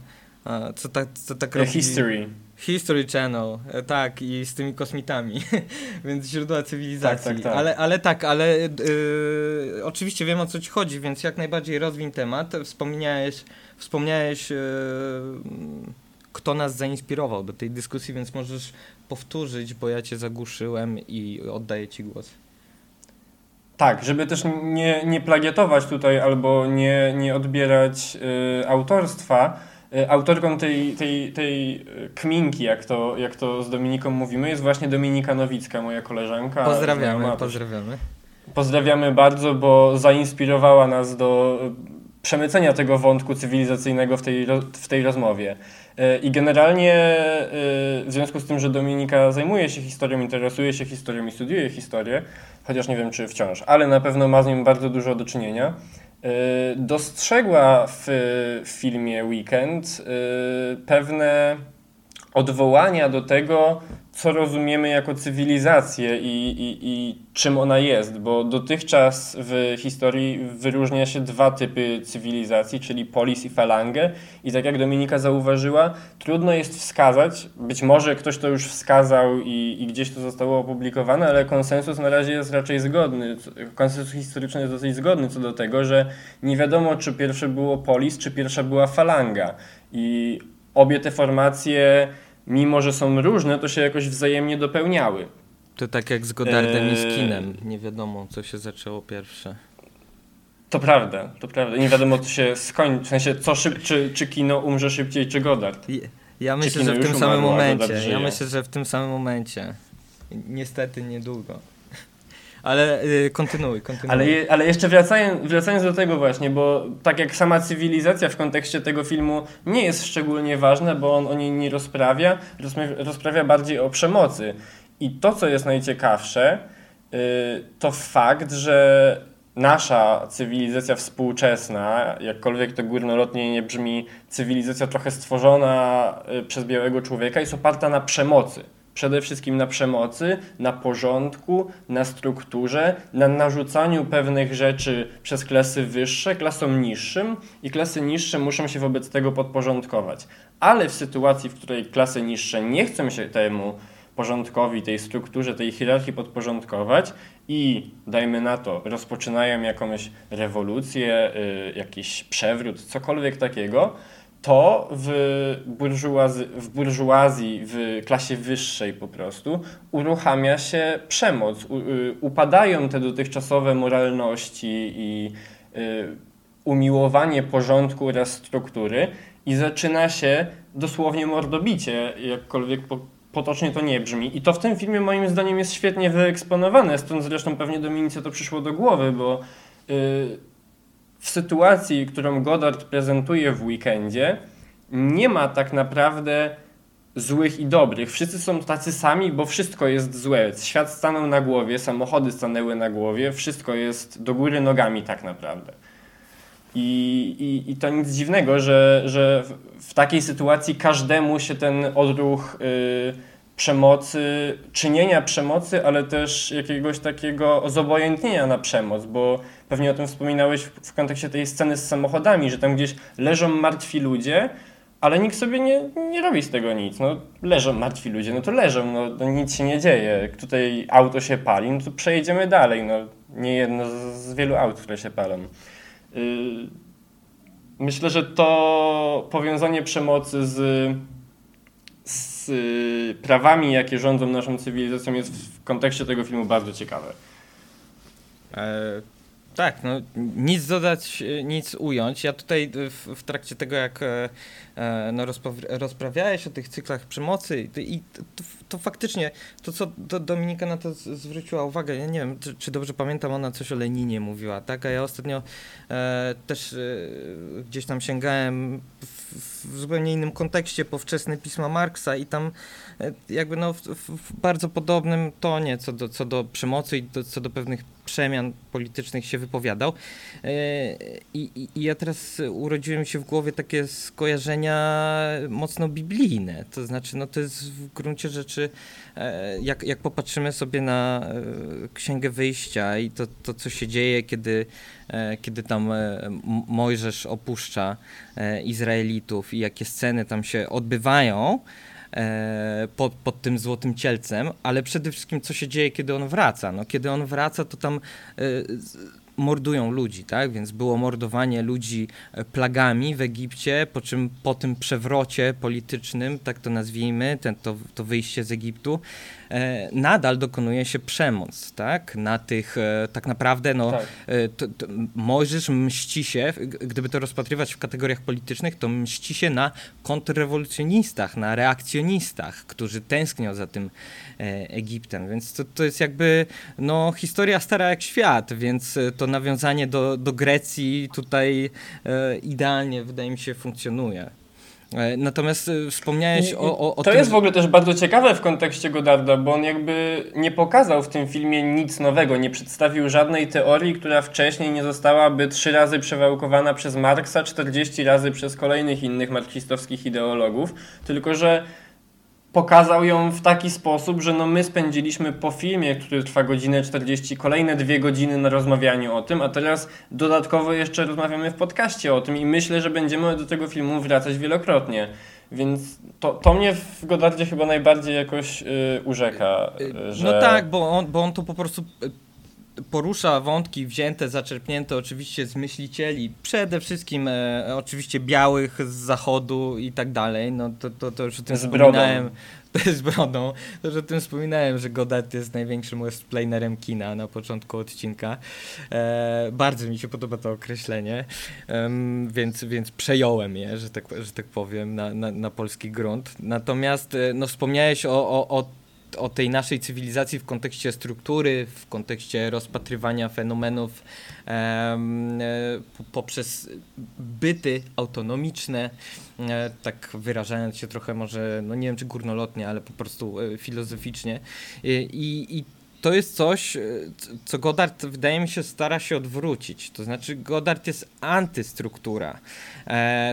co tak, co tak robi... History. History Channel, e, tak, i z tymi kosmitami, więc źródła cywilizacji. Tak, tak, tak. Ale, ale tak, ale yy, oczywiście wiem o co ci chodzi, więc jak najbardziej rozwin temat. Wspomniałeś, wspomniałeś kto nas zainspirował do tej dyskusji, więc możesz powtórzyć, bo ja cię zagłuszyłem i oddaję ci głos. Tak, żeby też nie, nie plagiatować tutaj albo nie, nie odbierać y, autorstwa. Y, autorką tej, tej, tej y, kminki, jak to, jak to z Dominiką mówimy, jest właśnie Dominika Nowicka, moja koleżanka. Pozdrawiamy, pozdrawiamy. Pozdrawiamy bardzo, bo zainspirowała nas do przemycenia tego wątku cywilizacyjnego w tej, w tej rozmowie. E, I generalnie w związku z tym, że Dominika zajmuje się historią, interesuje się historią i studiuje historię, chociaż nie wiem czy wciąż, ale na pewno ma z nią bardzo dużo do czynienia, e, dostrzegła w filmie Weekend pewne odwołania do tego, co rozumiemy jako cywilizację i, i, i czym ona jest, bo dotychczas w historii wyróżnia się dwa typy cywilizacji, czyli polis i falangę i tak jak Dominika zauważyła, trudno jest wskazać, być może ktoś to już wskazał i, i gdzieś to zostało opublikowane, ale konsensus na razie jest raczej zgodny, konsensus historyczny jest dosyć zgodny co do tego, że nie wiadomo czy pierwsze było polis, czy pierwsza była falanga. I obie te formacje mimo że są różne, to się jakoś wzajemnie dopełniały. To tak jak z Godardem eee... i z eee, kinem. Nie wiadomo, co się zaczęło pierwsze. To prawda, to prawda. Nie wiadomo, co się skończy. W sensie, co szyb, czy, czy kino umrze szybciej, czy Godard. Ja myślę, że w tym samym momencie. Ja myślę, że w tym samym momencie. Niestety niedługo. Ale y, kontynuuj, kontynuuj. Ale, ale jeszcze wracając, wracając do tego właśnie, bo tak jak sama cywilizacja w kontekście tego filmu nie jest szczególnie ważna, bo on o niej nie rozprawia, rozprawia bardziej o przemocy. I to, co jest najciekawsze, y, to fakt, że nasza cywilizacja współczesna, jakkolwiek to górnolotnie nie brzmi, cywilizacja trochę stworzona y, przez białego człowieka, jest oparta na przemocy przede wszystkim na przemocy, na porządku, na strukturze, na narzucaniu pewnych rzeczy przez klasy wyższe klasom niższym i klasy niższe muszą się wobec tego podporządkować. Ale w sytuacji, w której klasy niższe nie chcą się temu porządkowi, tej strukturze, tej hierarchii podporządkować i dajmy na to, rozpoczynają jakąś rewolucję, yy, jakiś przewrót, cokolwiek takiego, to w burżuazji, w burżuazji, w klasie wyższej po prostu, uruchamia się przemoc. U, y, upadają te dotychczasowe moralności i y, umiłowanie porządku oraz struktury i zaczyna się dosłownie mordobicie, jakkolwiek po, potocznie to nie brzmi. I to w tym filmie moim zdaniem jest świetnie wyeksponowane, stąd zresztą pewnie Dominice to przyszło do głowy, bo y, w sytuacji, którą Goddard prezentuje w weekendzie, nie ma tak naprawdę złych i dobrych. Wszyscy są tacy sami, bo wszystko jest złe. Świat stanął na głowie, samochody stanęły na głowie, wszystko jest do góry nogami tak naprawdę. I, i, i to nic dziwnego, że, że w, w takiej sytuacji każdemu się ten odruch. Yy, przemocy, czynienia przemocy, ale też jakiegoś takiego zobojętnienia na przemoc, bo pewnie o tym wspominałeś w, w kontekście tej sceny z samochodami, że tam gdzieś leżą martwi ludzie, ale nikt sobie nie, nie robi z tego nic. No, leżą martwi ludzie, no to leżą, no, no nic się nie dzieje. Tutaj auto się pali, no to przejedziemy dalej. No, nie jedno z, z wielu aut, które się palą. Yy, myślę, że to powiązanie przemocy z y, prawami, jakie rządzą naszą cywilizacją, jest w kontekście tego filmu bardzo ciekawe. E, tak, no nic dodać, y, nic ująć. Ja tutaj w, w trakcie tego, jak e no, rozprawiałeś o tych cyklach przemocy i to, to, faktycznie, to co to Dominika na to zwróciła uwagę, ja nie wiem, czy, czy, dobrze pamiętam, ona coś o Leninie mówiła, tak? A ja ostatnio e, też e, gdzieś tam sięgałem w, w, zupełnie innym kontekście po wczesne pisma Marksa i tam e, jakby no w, w, bardzo podobnym tonie co do, co do przemocy i do, co do pewnych przemian politycznych się wypowiadał. E, I, i, ja teraz urodziły mi się w głowie takie mocno biblijne. To znaczy, no to jest w gruncie rzeczy, e, jak, jak popatrzymy sobie na e, Księgę Wyjścia i to, to co się dzieje, kiedy, kiedy tam Mojżesz opuszcza Izraelitów i jakie sceny tam się odbywają, E, pod, pod tym złotym cielcem, ale przede wszystkim co się dzieje, kiedy on wraca. No, kiedy on wraca, to tam e, mordują ludzi, tak? Więc było mordowanie ludzi e, plagami w Egipcie, po czym po tym przewrocie politycznym, tak to nazwijmy, ten, to, to wyjście z Egiptu, nadal dokonuje się przemoc, tak? Na tych, e, tak naprawdę, no, Tak. e, to, to Mojżesz mści się, gdyby to rozpatrywać w kategoriach politycznych, to mści się na kontrrewolucjonistach, na reakcjonistach, którzy tęsknią za tym e, Egiptem, więc to, to jest jakby no, historia stara jak świat, więc e, to nawiązanie do, do Grecji tutaj e, idealnie, wydaje mi się, funkcjonuje. E, Natomiast e, wspomniałeś o, o, o to tym, jest w ogóle też bardzo ciekawe w kontekście Godarda, bo on jakby nie pokazał w tym filmie nic nowego, nie przedstawił żadnej teorii, która wcześniej nie zostałaby trzy razy przewałkowana przez Marksa, 40 razy przez kolejnych innych marksistowskich ideologów, tylko że pokazał ją w taki sposób, że no my spędziliśmy po filmie, który trwa godzinę 40, kolejne dwie godziny na rozmawianiu o tym, a teraz dodatkowo jeszcze rozmawiamy w podcaście o tym i myślę, że będziemy do tego filmu wracać wielokrotnie. Więc to, to mnie w Godardzie chyba najbardziej jakoś y, urzeka, y, że... No tak, bo on, bo on to po prostu porusza wątki wzięte, zaczerpnięte oczywiście z myślicieli, przede wszystkim e, oczywiście białych z zachodu i tak dalej, no to, to, to już o tym Z brodą. wspominałem. To jest brodą. To już o tym wspominałem, że Godard jest największym westplanerem kina na początku odcinka. E, bardzo mi się podoba to określenie, em, więc, więc przejąłem je, że tak, że tak powiem, na, na, na polski grunt. Natomiast e, no, wspomniałeś o, o, o o tej naszej cywilizacji w kontekście struktury, w kontekście rozpatrywania fenomenów e, po- poprzez byty autonomiczne, e, tak wyrażając się trochę może, no nie wiem czy górnolotnie, ale po prostu e, filozoficznie. I, i to jest coś, co Godard wydaje mi się stara się odwrócić. To znaczy Godard jest antystruktura.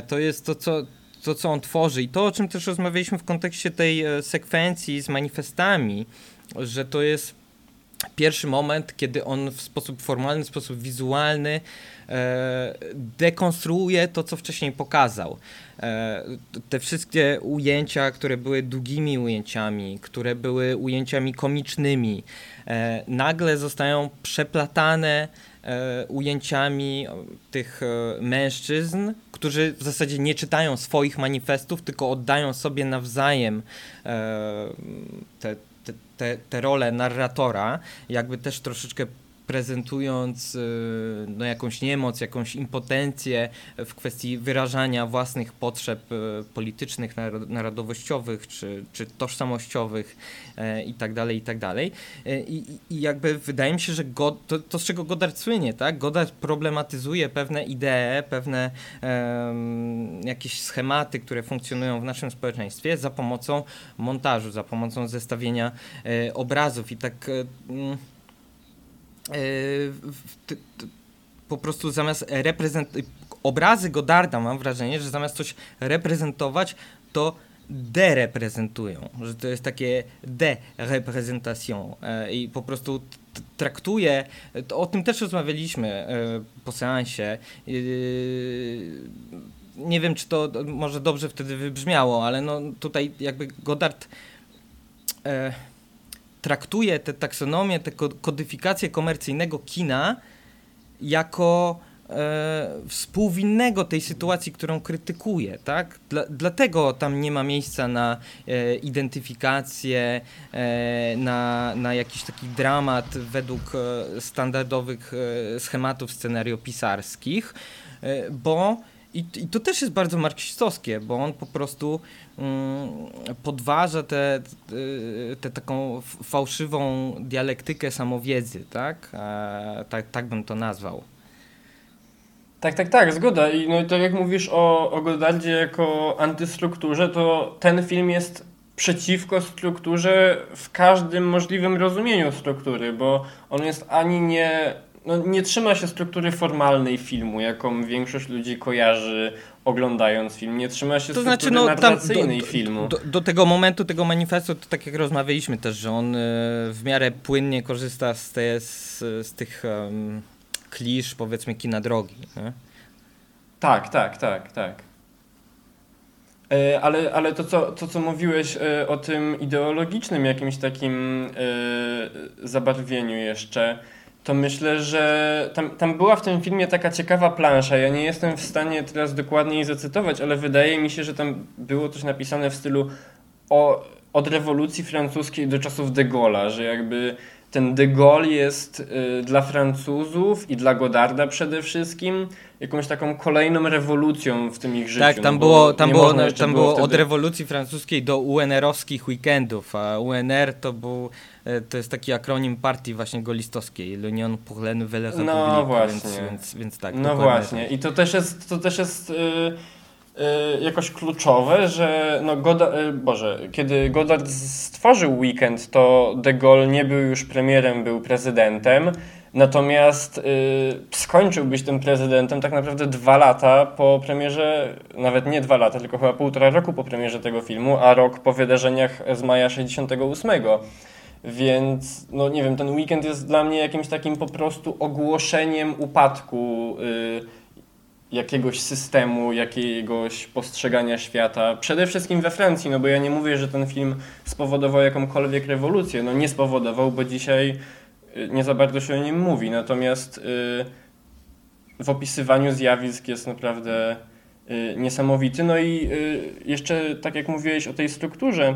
To jest to, co to, co on tworzy i to, o czym też rozmawialiśmy w kontekście tej e, sekwencji z manifestami, że to jest pierwszy moment, kiedy on w sposób formalny, w sposób wizualny e, dekonstruuje to, co wcześniej pokazał. E, te wszystkie ujęcia, które były długimi ujęciami, które były ujęciami komicznymi, nagle zostają przeplatane ujęciami o, tych e, mężczyzn, którzy w zasadzie nie czytają swoich manifestów, tylko oddają sobie nawzajem e, te, te, te, te role narratora, jakby też troszeczkę prezentując y, no, jakąś niemoc, jakąś impotencję w kwestii wyrażania własnych potrzeb y, politycznych, naro- narodowościowych czy, czy tożsamościowych e, i tak tak. E, I, i- jakby wydaje mi się, że God, to, to z czego Godard słynie, tak? Godard problematyzuje pewne idee, pewne em, jakieś schematy, które funkcjonują w naszym społeczeństwie za pomocą montażu, za pomocą zestawienia e, obrazów i tak mm, po prostu zamiast reprezentować obrazy Godarda mam wrażenie, że zamiast coś reprezentować, to dereprezentują, że to jest takie de-representation e, i po prostu traktuje, o tym też rozmawialiśmy e, po seansie, nie wiem, czy to może dobrze wtedy wybrzmiało, ale no tutaj jakby Godard e, traktuje tę taksonomię, tę ko- kodyfikację komercyjnego kina jako e, współwinnego tej sytuacji, którą krytykuje, tak? Dla, dlatego tam nie ma miejsca na e, identyfikację, e, na, na jakiś taki dramat według e, standardowych e, schematów scenariopisarskich, e, bo i, I to też jest bardzo marksistowskie, bo on po prostu mm, podważa tę tę taką fałszywą dialektykę samowiedzy, tak? E, tak? Tak bym to nazwał. Tak, tak, tak, zgoda. I no, tak jak mówisz o, o Godardzie jako antystrukturze, to ten film jest przeciwko strukturze w każdym możliwym rozumieniu struktury, bo on jest ani nie. No, nie trzyma się struktury formalnej filmu, jaką większość ludzi kojarzy oglądając film. Nie trzyma się To struktury znaczy, no narracyjnej do, filmu. do, do tego momentu, tego manifestu, to tak jak rozmawialiśmy też, że on e, w miarę płynnie korzysta z, te, z, z tych em, klisz, powiedzmy, kina drogi. Nie? Tak, tak, tak, tak. E, Ale, ale to, co, to, co mówiłeś e, o tym ideologicznym jakimś takim zabarwieniu jeszcze, to myślę, że tam, tam była w tym filmie taka ciekawa plansza. Ja nie jestem w stanie teraz dokładnie jej zacytować, ale wydaje mi się, że tam było coś napisane w stylu o, od rewolucji francuskiej do czasów de Gaulle'a, że jakby ten de Gaulle jest y, dla Francuzów i dla Godarda przede wszystkim jakąś taką kolejną rewolucją w tym ich życiu. Tak, tam no było, tam było, tam było wtedy... od rewolucji francuskiej do UNR-owskich weekendów, a UNR to był, e, to jest taki akronim partii właśnie golistowskiej, l'Union pour la Nouvelle République, No właśnie. Więc, więc, więc tak. No właśnie. tak. I to też jest, to też jest y, y, jakoś kluczowe, że no Goda, y, Boże, kiedy Godard stworzył weekend, to de Gaulle nie był już premierem, był prezydentem. Natomiast y, skończył być tym prezydentem tak naprawdę dwa lata po premierze, nawet nie dwa lata, tylko chyba półtora roku po premierze tego filmu, a rok po wydarzeniach z maja 68. Więc, no nie wiem, ten weekend jest dla mnie jakimś takim po prostu ogłoszeniem upadku y, jakiegoś systemu, jakiegoś postrzegania świata. Przede wszystkim we Francji, no bo ja nie mówię, że ten film spowodował jakąkolwiek rewolucję. No nie spowodował, bo dzisiaj y, nie za bardzo się o nim mówi. Natomiast y, w opisywaniu zjawisk jest naprawdę y, niesamowity. No i jeszcze, tak jak mówiłeś o tej strukturze,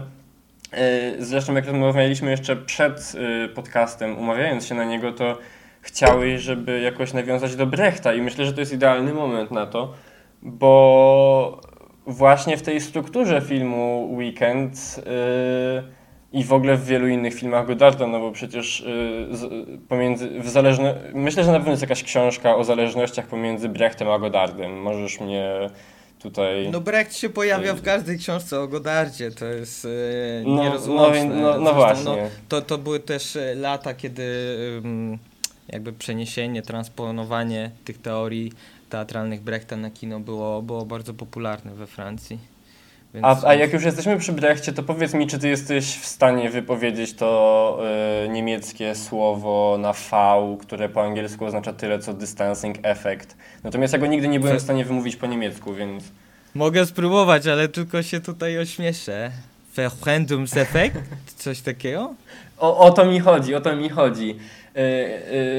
zresztą jak rozmawialiśmy jeszcze przed podcastem, umawiając się na niego, to chciałeś, żeby jakoś nawiązać do Brechta i myślę, że to jest idealny moment na to, bo właśnie w tej strukturze filmu Weekend y, i w ogóle w wielu innych filmach Godarda, no bo przecież y, z, pomiędzy, w zależno, myślę, że na pewno jest jakaś książka o zależnościach pomiędzy Brechtem a Godardem. Możesz mnie tutaj... No Brecht się pojawia w każdej książce o Godardzie, to jest e, No, nierozłączne. no, no, no Zresztą, właśnie. to, to były też e, lata, kiedy ym, jakby przeniesienie, transponowanie tych teorii teatralnych Brechta na kino było, było bardzo popularne we Francji. Więc, A, a jak już jesteśmy przy Brechcie, to powiedz mi, czy ty jesteś w stanie wypowiedzieć to y, niemieckie słowo na V, które po angielsku oznacza tyle co distancing effect. Natomiast ja go nigdy nie byłem w stanie wymówić po niemiecku, więc... Mogę spróbować, ale tylko się tutaj ośmieszę. Verfremdungseffekt? Coś takiego? O, o to mi chodzi, o to mi chodzi. Y,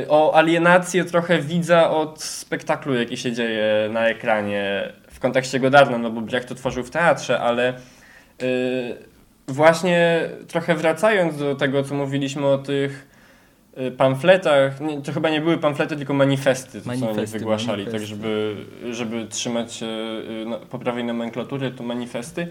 y, o alienację trochę widza od spektaklu, jaki się dzieje na ekranie w kontekście Godarda, no bo Brecht to tworzył w teatrze, ale y, właśnie trochę wracając do tego, co mówiliśmy o tych pamfletach, nie, to chyba nie były pamflety, tylko manifesty, to co oni Manifesty, wygłaszali, manifesty. tak żeby, żeby trzymać no, poprawnej nomenklatury, to manifesty.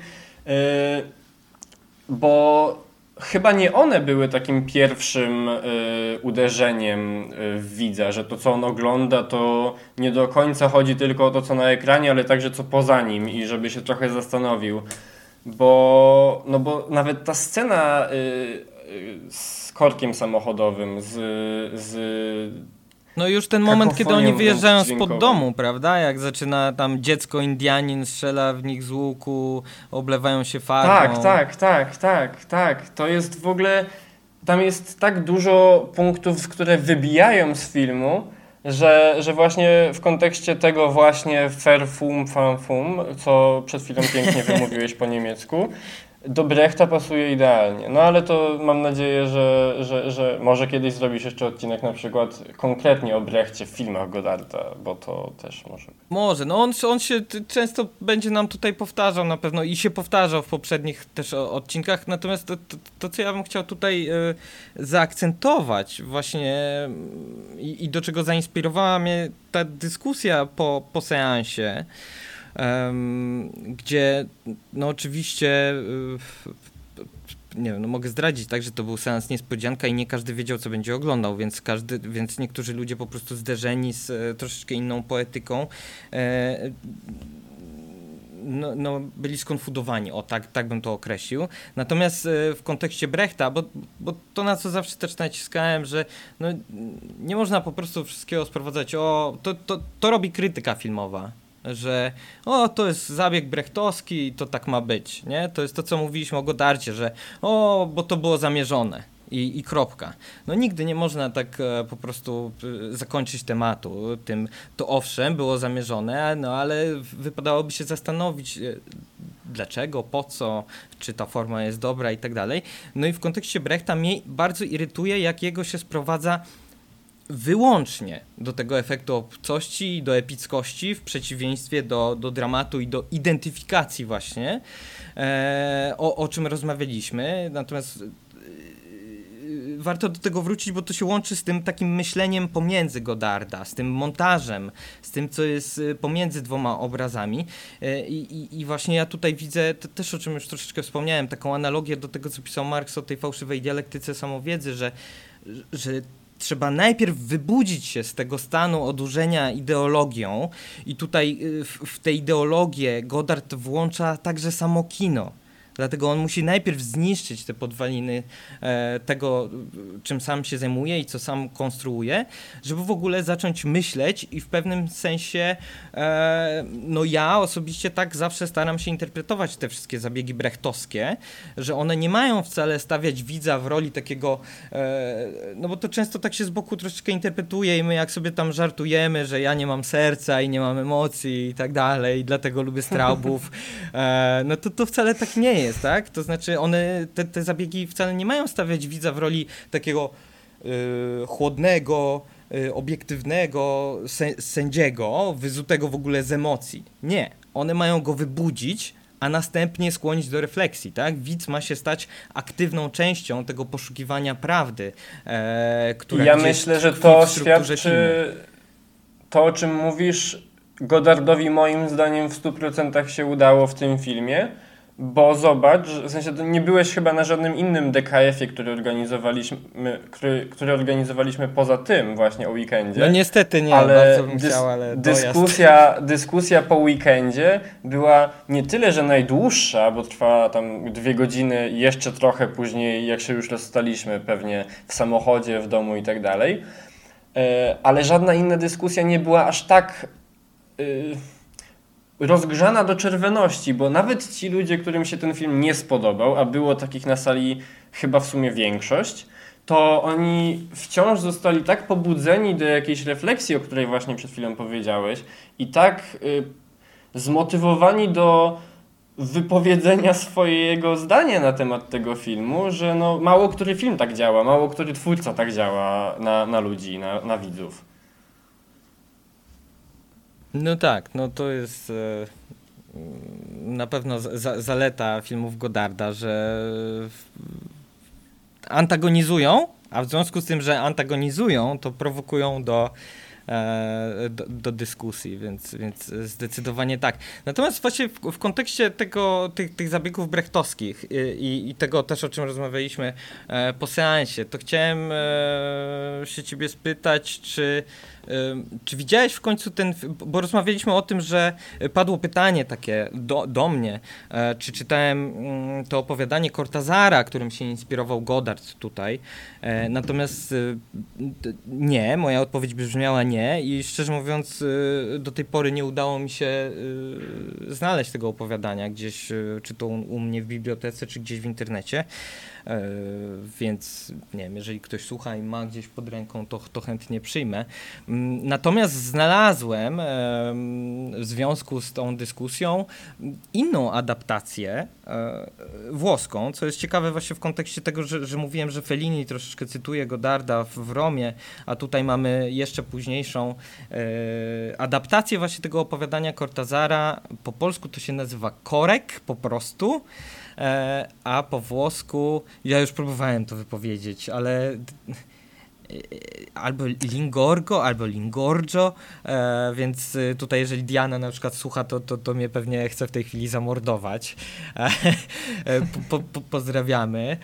Bo chyba nie one były takim pierwszym y, uderzeniem y, widza, że to co on ogląda to nie do końca chodzi tylko o to co na ekranie, ale także co poza nim i żeby się trochę zastanowił. Bo, no bo nawet ta scena y, y, z korkiem samochodowym, z, z No już ten moment, kiedy oni wyjeżdżają spod domu, prawda? Jak zaczyna tam dziecko Indianin strzela w nich z łuku, oblewają się farbą. Tak, tak, tak, tak, tak. To jest w ogóle. Tam jest tak dużo punktów, które wybijają z filmu, że, że właśnie w kontekście tego właśnie fair fum, fan fum, co przed chwilą pięknie wymówiłeś po niemiecku, do Brechta pasuje idealnie. No ale to mam nadzieję, że, że, że może kiedyś zrobisz jeszcze odcinek na przykład konkretnie o Brechcie w filmach Godarda, bo to też może być. Może, no on, on się często będzie nam tutaj powtarzał na pewno i się powtarzał w poprzednich też odcinkach, natomiast to, to, to co ja bym chciał tutaj y, zaakcentować właśnie y, i, i do czego zainspirowała mnie ta dyskusja po, po seansie, gdzie no oczywiście y, nie wiem, no mogę zdradzić, tak, że to był seans niespodzianka i nie każdy wiedział, co będzie oglądał, więc każdy, więc niektórzy ludzie po prostu zderzeni z e, troszeczkę inną poetyką e, no, no, byli skonfudowani, o tak, tak bym to określił. Natomiast e, w kontekście Brechta, bo, bo to na co zawsze też naciskałem, że no, nie można po prostu wszystkiego sprowadzać, o, to, to, to robi krytyka filmowa że o, to jest zabieg brechtowski i to tak ma być, nie? To jest to, co mówiliśmy o Godarcie, że o, bo to było zamierzone i, i kropka. No nigdy nie można tak e, po prostu e, zakończyć tematu tym, to owszem, było zamierzone, no ale wypadałoby się zastanowić, e, dlaczego, po co, czy ta forma jest dobra i tak dalej. No i w kontekście Brechta mnie bardzo irytuje, jak jego się sprowadza wyłącznie do tego efektu obcości i do epickości w przeciwieństwie do, do dramatu i do identyfikacji właśnie, e, o, o czym rozmawialiśmy. Natomiast e, warto do tego wrócić, bo to się łączy z tym takim myśleniem pomiędzy Godarda, z tym montażem, z tym, co jest e, pomiędzy dwoma obrazami. E, I, i, i właśnie ja tutaj widzę, też o czym już troszeczkę wspomniałem, taką analogię do tego, co pisał Marx o tej fałszywej dialektyce samowiedzy, że, że trzeba najpierw wybudzić się z tego stanu odurzenia ideologią i tutaj y, w, w tę ideologię Godard włącza także samo kino. Dlatego on musi najpierw zniszczyć te podwaliny e, tego, czym sam się zajmuje i co sam konstruuje, żeby w ogóle zacząć myśleć i w pewnym sensie, e, no ja osobiście tak zawsze staram się interpretować te wszystkie zabiegi brechtowskie, że one nie mają wcale stawiać widza w roli takiego, e, no bo to często tak się z boku troszeczkę interpretuje i my jak sobie tam żartujemy, że ja nie mam serca i nie mam emocji i tak dalej, i dlatego lubię Straubów, no to to wcale tak nie jest jest, tak? To znaczy one, te, te zabiegi wcale nie mają stawiać widza w roli takiego y, chłodnego, y, obiektywnego sędziego, wyzutego w ogóle z emocji. Nie. One mają go wybudzić, a następnie skłonić do refleksji, tak? Widz ma się stać aktywną częścią tego poszukiwania prawdy, e, która Ja myślę, że to świadczy filmu. to, o czym mówisz, Godardowi moim zdaniem w 100% się udało w tym filmie bo zobacz, w sensie nie byłeś chyba na żadnym innym DKF-ie, który organizowaliśmy, który, który organizowaliśmy poza tym właśnie o weekendzie. No niestety nie, ale, bym dys chciał, ale dyskusja, dyskusja po weekendzie była nie tyle, że najdłuższa, bo trwała tam dwie godziny jeszcze trochę później, jak się już rozstaliśmy pewnie w samochodzie, w domu i tak dalej, e, ale żadna inna dyskusja nie była aż tak... Yy, rozgrzana do czerwoności, bo nawet ci ludzie, którym się ten film nie spodobał, a było takich na sali chyba w sumie większość, to oni wciąż zostali tak pobudzeni do jakiejś refleksji, o której właśnie przed chwilą powiedziałeś, i tak y, zmotywowani do wypowiedzenia swojego zdania na temat tego filmu, że no, mało który film tak działa, mało który twórca tak działa na, na ludzi, na, na widzów. No tak, no to jest e, na pewno za, zaleta filmów Godarda, że antagonizują, a w związku z tym, że antagonizują, to prowokują do E, do, do, dyskusji, więc, więc zdecydowanie tak. Natomiast właśnie w, w kontekście tego, tych, tych zabiegów brechtowskich i, i, tego też, o czym rozmawialiśmy e, po seansie, to chciałem się ciebie spytać, czy czy widziałeś w końcu ten, bo rozmawialiśmy o tym, że padło pytanie takie do, do mnie, czy czytałem mm, to opowiadanie Cortazara, którym się inspirował Godard tutaj, natomiast nie, moja odpowiedź brzmiała nie, i szczerze mówiąc do tej pory nie udało mi się znaleźć tego opowiadania gdzieś, czy to u mnie w bibliotece, czy gdzieś w internecie. E, więc nie wiem, jeżeli ktoś słucha i ma gdzieś pod ręką, to, to chętnie przyjmę. Mm, natomiast znalazłem w związku z tą dyskusją inną adaptację e, włoską, co jest ciekawe właśnie w kontekście tego, że, że mówiłem, że Fellini troszeczkę cytuje Godarda w, w Romie, a tutaj mamy jeszcze późniejszą e, adaptację właśnie tego opowiadania Cortazara. Po polsku to się nazywa Korek po prostu. E, a po włosku, ja już próbowałem to wypowiedzieć, ale e, albo Lingorgo, albo Lingorgio, e, więc tutaj jeżeli Diana na przykład słucha, to, to, to mnie pewnie chce w tej chwili zamordować. po, po, pozdrawiamy.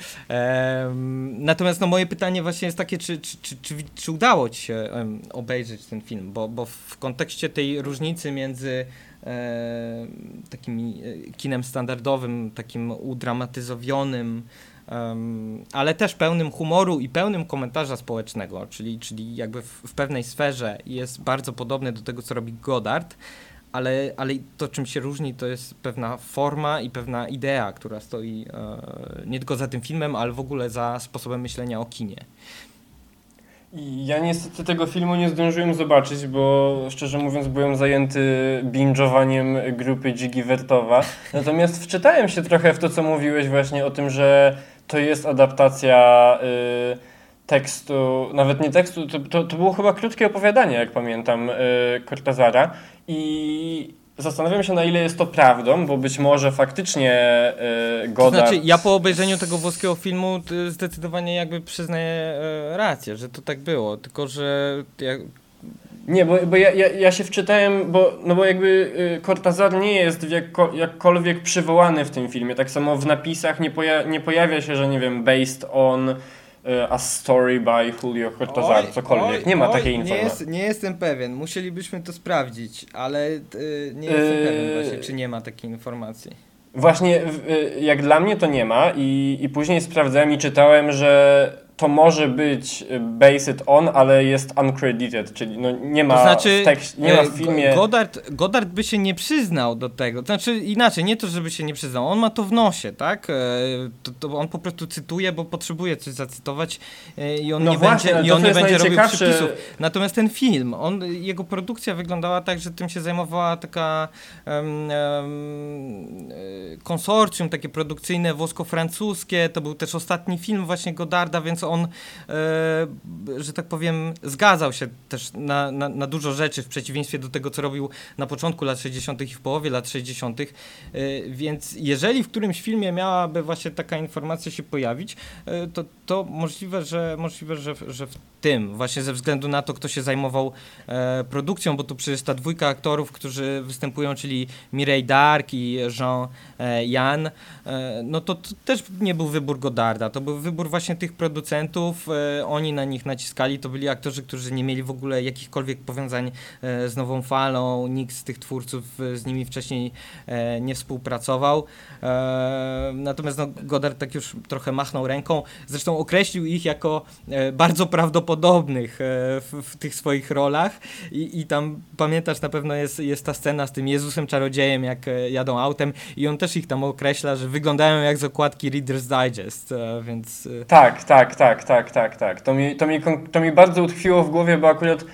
natomiast no, moje pytanie właśnie jest takie, czy, czy, czy, czy, czy udało Ci się obejrzeć ten film, bo, bo w kontekście tej różnicy między e, takim e, kinem standardowym, takim udramatyzowionym, ale też pełnym humoru i pełnym komentarza społecznego, czyli, czyli jakby w, w, pewnej sferze jest bardzo podobny do tego, co robi Godard, ale, ale to, czym się różni, to jest pewna forma i pewna idea, która stoi e, nie tylko za tym filmem, ale w ogóle za sposobem myślenia o kinie. Ja niestety tego filmu nie zdążyłem zobaczyć, bo szczerze mówiąc byłem zajęty binge'owaniem grupy Jiggy Wertowa. Natomiast wczytałem się trochę w to, co mówiłeś właśnie o tym, że to jest adaptacja y, tekstu, nawet nie tekstu, to, to, to było chyba krótkie opowiadanie, jak pamiętam, yy, Cortazara i zastanawiam się, na ile jest to prawdą, bo być może faktycznie yy, Godard... To znaczy, ja po obejrzeniu tego włoskiego filmu zdecydowanie jakby przyznaję y, rację, że to tak było, tylko że ja nie, bo, bo ja, ja, ja się wczytałem, bo, no bo jakby y, Cortazar nie jest jakko, jakkolwiek przywołany w tym filmie. Tak samo w napisach nie, poja nie pojawia się, że nie wiem, based on a story by Julio Cortazar, oj, cokolwiek. Oj, nie ma oj, takiej informacji. Nie, jest, nie, jestem pewien, musielibyśmy to sprawdzić, ale y, nie jestem yy... pewien właśnie, czy nie ma takiej informacji. Właśnie jak dla mnie to nie ma i, i później sprawdzałem i czytałem, że to może być y, based on, ale jest uncredited, czyli no nie ma to znaczy, tekst, nie ma w e, filmie. Goddard, Goddard by się nie przyznał do tego. To znaczy inaczej, nie to, żeby się nie przyznał. On ma to w nosie, tak? E, to, to on po prostu cytuje, bo potrzebuje coś zacytować i on no nie właśnie, będzie, i on nie będzie robił przypisów. Natomiast ten film, on, jego produkcja wyglądała tak, że tym się zajmowała taka um, um, konsorcjum takie produkcyjne włosko-francuskie. To był też ostatni film właśnie Goddarda, więc on, e, że tak powiem, zgadzał się też na, na, na, dużo rzeczy w przeciwieństwie do tego, co robił na początku lat 60. i w połowie lat 60. E, więc jeżeli w którymś filmie miałaby właśnie taka informacja się pojawić, e, to, to możliwe, że, możliwe że, że w tym, właśnie ze względu na to, kto się zajmował produkcją, bo tu przecież ta dwójka aktorów, którzy występują, czyli Mireille Dark i Jean Jan, no to, to, też nie był wybór Godarda, to był wybór właśnie tych producentów, e, oni na nich naciskali, to byli aktorzy, którzy nie mieli w ogóle jakichkolwiek powiązań e, z Nową Falą, nikt z tych twórców e, z nimi wcześniej nie współpracował, natomiast no, Godard tak już trochę machnął ręką, zresztą określił ich jako bardzo prawdopodobne podobnych e, w, w, tych swoich rolach. I, i tam pamiętasz na pewno jest, jest ta scena z tym Jezusem Czarodziejem jak jadą autem i on też ich tam określa, że wyglądają jak z okładki Reader's Digest, więc... Tak, tak, tak, tak, tak, tak. To mi, to mi, to mi bardzo utkwiło w głowie, bo akurat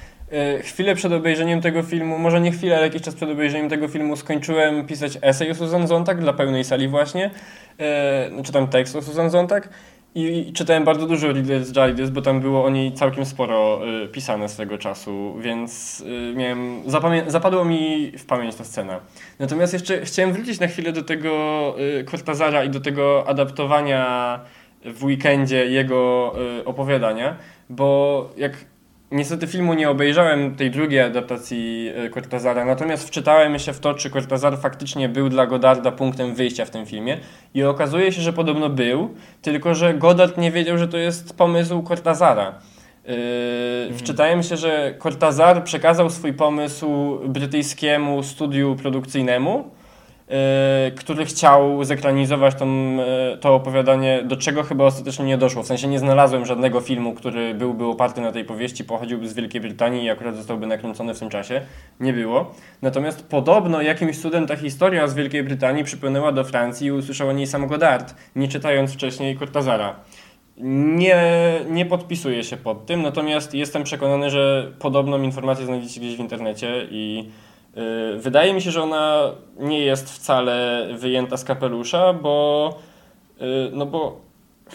chwilę przed obejrzeniem tego filmu, może nie chwilę, ale jakiś czas przed obejrzeniem tego filmu skończyłem pisać esej o Susan Zontag dla pełnej sali właśnie, e, czytam tekst o Susan Zontag i, czytałem bardzo dużo Readers Digest, bo tam było o niej całkiem sporo y, pisane swego czasu, więc y, miałem, zapadło mi w pamięć ta scena. Natomiast jeszcze chciałem wrócić na chwilę do tego y, Cortazara i do tego adaptowania w weekendzie jego y, opowiadania, bo jak Niestety filmu nie obejrzałem tej drugiej adaptacji e, Cortazara, natomiast wczytałem się w to, czy Cortazar faktycznie był dla Godarda punktem wyjścia w tym filmie i okazuje się, że podobno był, tylko że Godard nie wiedział, że to jest pomysł Cortazara. Yy, mhm. Wczytałem się, że Cortazar przekazał swój pomysł brytyjskiemu studiu produkcyjnemu, Y, który chciał zekranizować tą, y, to opowiadanie, do czego chyba ostatecznie nie doszło. W sensie nie znalazłem żadnego filmu, który byłby oparty na tej powieści, pochodziłby z Wielkiej Brytanii i akurat zostałby nakręcony w tym czasie. Nie było. Natomiast podobno jakimś cudem ta historia z Wielkiej Brytanii przypłynęła do Francji i usłyszał o niej sam Godard, nie czytając wcześniej Cortazara. Nie, nie podpisuję się pod tym, natomiast jestem przekonany, że podobną informację znajdziecie gdzieś w internecie i wydaje mi się, że ona nie jest wcale wyjęta z kapelusza, bo y, no bo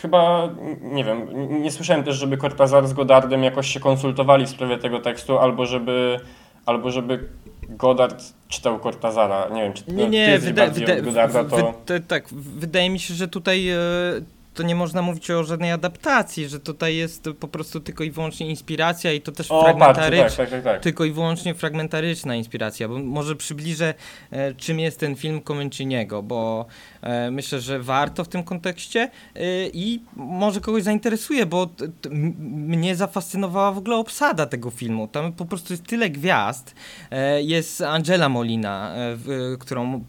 chyba, nie wiem, nie słyszałem też, żeby Cortazar z Godardem jakoś się konsultowali w sprawie tego tekstu, albo żeby, albo żeby Godard czytał Cortazara. Nie wiem, czy nie, nie, wyda, wyda, Godarda, to... Wy, tak, wydaje mi się, że tutaj e, to nie można mówić o żadnej adaptacji, że tutaj jest po prostu tylko i wyłącznie inspiracja i to też fragmentaryczna, tak, tak, tak, tak, tylko i wyłącznie fragmentaryczna inspiracja, bo może przybliżę e, czym jest ten film Comenciniego, bo e, myślę, że warto w tym kontekście e, i może kogoś zainteresuje, bo t, t, mnie zafascynowała w ogóle obsada tego filmu. Tam po prostu jest tyle gwiazd. E, jest Angela Molina, e, w, którą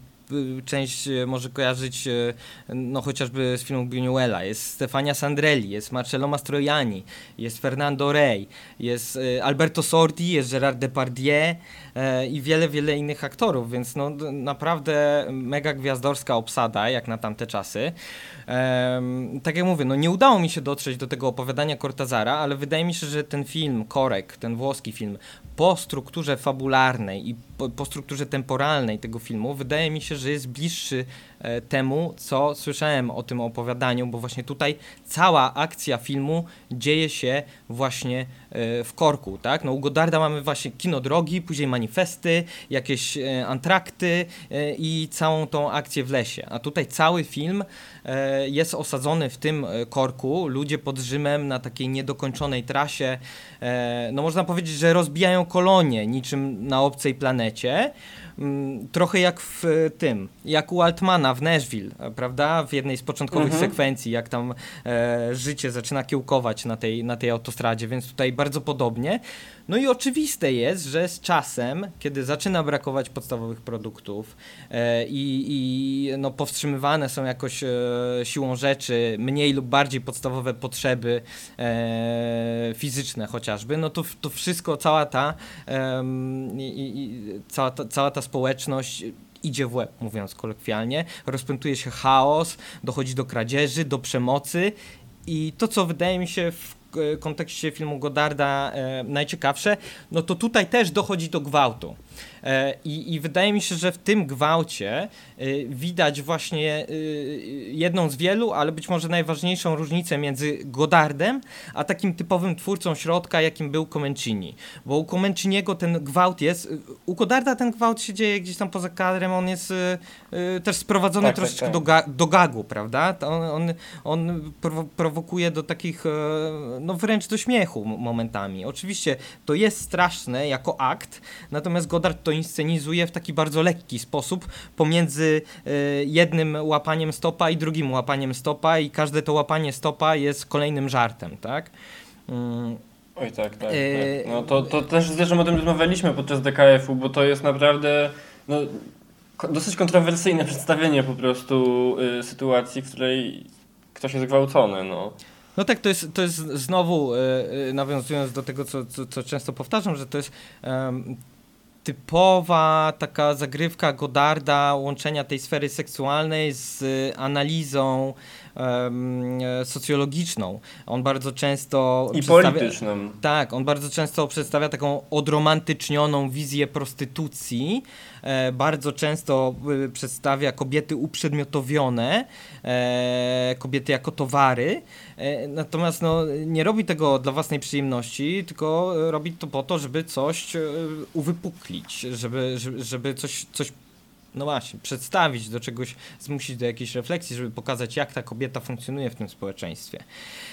część e, może kojarzyć e, no chociażby z filmu Buñuela. Jest Stefania Sandrelli, jest Marcello Mastroianni, jest Fernando Rey, jest e, Alberto Sordi, jest Gerard Depardieu i wiele, wiele innych aktorów, więc no naprawdę mega gwiazdorska obsada jak na tamte czasy. tak jak mówię, no nie udało mi się dotrzeć do tego opowiadania Cortazara, ale wydaje mi się, że ten film, Korek, ten włoski film, po strukturze fabularnej i po, po strukturze temporalnej tego filmu, wydaje mi się, się, że jest bliższy e, temu, co słyszałem o tym opowiadaniu, bo właśnie tutaj cała akcja filmu dzieje się właśnie e, w Korku, tak? No u Godarda mamy właśnie kino drogi, później manifesty, jakieś e, antrakty i całą tą akcję w lesie. A tutaj cały film jest osadzony w tym Korku, ludzie pod Rzymem na takiej niedokończonej trasie, no można powiedzieć, że rozbijają kolonie niczym na obcej planecie. Mm, Trochę jak w e, tym, jak u Altmana w Nashville, e, prawda? W jednej z początkowych Mhm. sekwencji, jak tam e, życie zaczyna kiełkować na tej, na tej autostradzie, więc tutaj bardzo podobnie. No i oczywiste jest, że z czasem, kiedy zaczyna brakować podstawowych produktów e, i, i no, powstrzymywane są jakoś e, siłą rzeczy mniej lub bardziej podstawowe potrzeby e, fizyczne chociażby, no to, to wszystko, cała ta, i, i, cała, ta, cała ta społeczność idzie w łeb, mówiąc kolokwialnie, rozpętuje się chaos, dochodzi do kradzieży, do przemocy i to, co wydaje mi się w kontekście filmu Godarda e, najciekawsze, no to tutaj też dochodzi do gwałtu. E, I, I wydaje mi się, że w tym gwałcie e, widać właśnie e, jedną z wielu, ale być może najważniejszą różnicę między Godardem, a takim typowym twórcą środka, jakim był Comencini. Bo u Comenciniego ten gwałt jest, u Godarda ten gwałt się dzieje gdzieś tam poza kadrem, on jest też sprowadzony Tak, tak, troszeczkę tak. Do, ga, do gagu, prawda? On, on, on prowo- prowokuje do takich, no wręcz do śmiechu momentami. Oczywiście to jest straszne jako akt, natomiast Godard to inscenizuje w taki bardzo lekki sposób pomiędzy e, jednym łapaniem stopa i drugim łapaniem stopa i każde to łapanie stopa jest kolejnym żartem, tak? Mm, Oj tak, tak. Yy, tak. No to, to też zresztą o tym rozmawialiśmy podczas DKF-u, bo to jest naprawdę no, dosyć kontrowersyjne przedstawienie po prostu y, sytuacji, w której ktoś jest gwałcony, no. No tak, to jest, to jest znowu, e, e, nawiązując do tego, co, co, co często powtarzam, że to jest em, typowa taka zagrywka Godarda, łączenia tej sfery seksualnej z analizą socjologiczną. On bardzo często I politycznym. tak, on bardzo często przedstawia taką odromantycznioną wizję prostytucji. E, bardzo często y, przedstawia kobiety uprzedmiotowione, e, kobiety jako towary. E, natomiast no, nie robi tego dla własnej przyjemności, tylko robi to po to, żeby coś uwypuklić, żeby, żeby, żeby coś, coś no właśnie, przedstawić do czegoś, zmusić do jakiejś refleksji, żeby pokazać, jak ta kobieta funkcjonuje w tym społeczeństwie.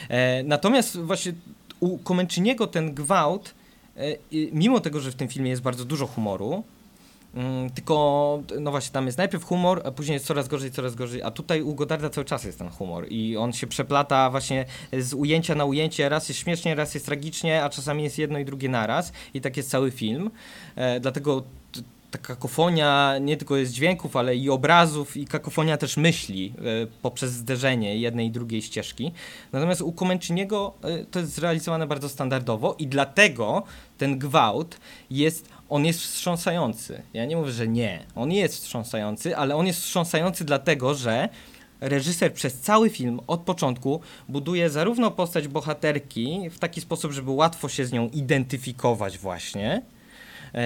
E, natomiast właśnie u Comenciniego ten gwałt, e, mimo tego, że w tym filmie jest bardzo dużo humoru, mm, tylko, no właśnie, tam jest najpierw humor, a później jest coraz gorzej, coraz gorzej, a tutaj u Godarda cały czas jest ten humor i on się przeplata właśnie z ujęcia na ujęcie, raz jest śmiesznie, raz jest tragicznie, a czasami jest jedno i drugie naraz i tak jest cały film, e, dlatego ta kakofonia nie tylko jest dźwięków, ale i obrazów, i kakofonia też myśli e, poprzez zderzenie jednej i drugiej ścieżki. Natomiast u Comenciniego e, to jest zrealizowane bardzo standardowo i dlatego ten gwałt jest, on jest wstrząsający. Ja nie mówię, że nie. On jest wstrząsający, ale on jest wstrząsający dlatego, że reżyser przez cały film od początku buduje zarówno postać bohaterki w taki sposób, żeby łatwo się z nią identyfikować właśnie,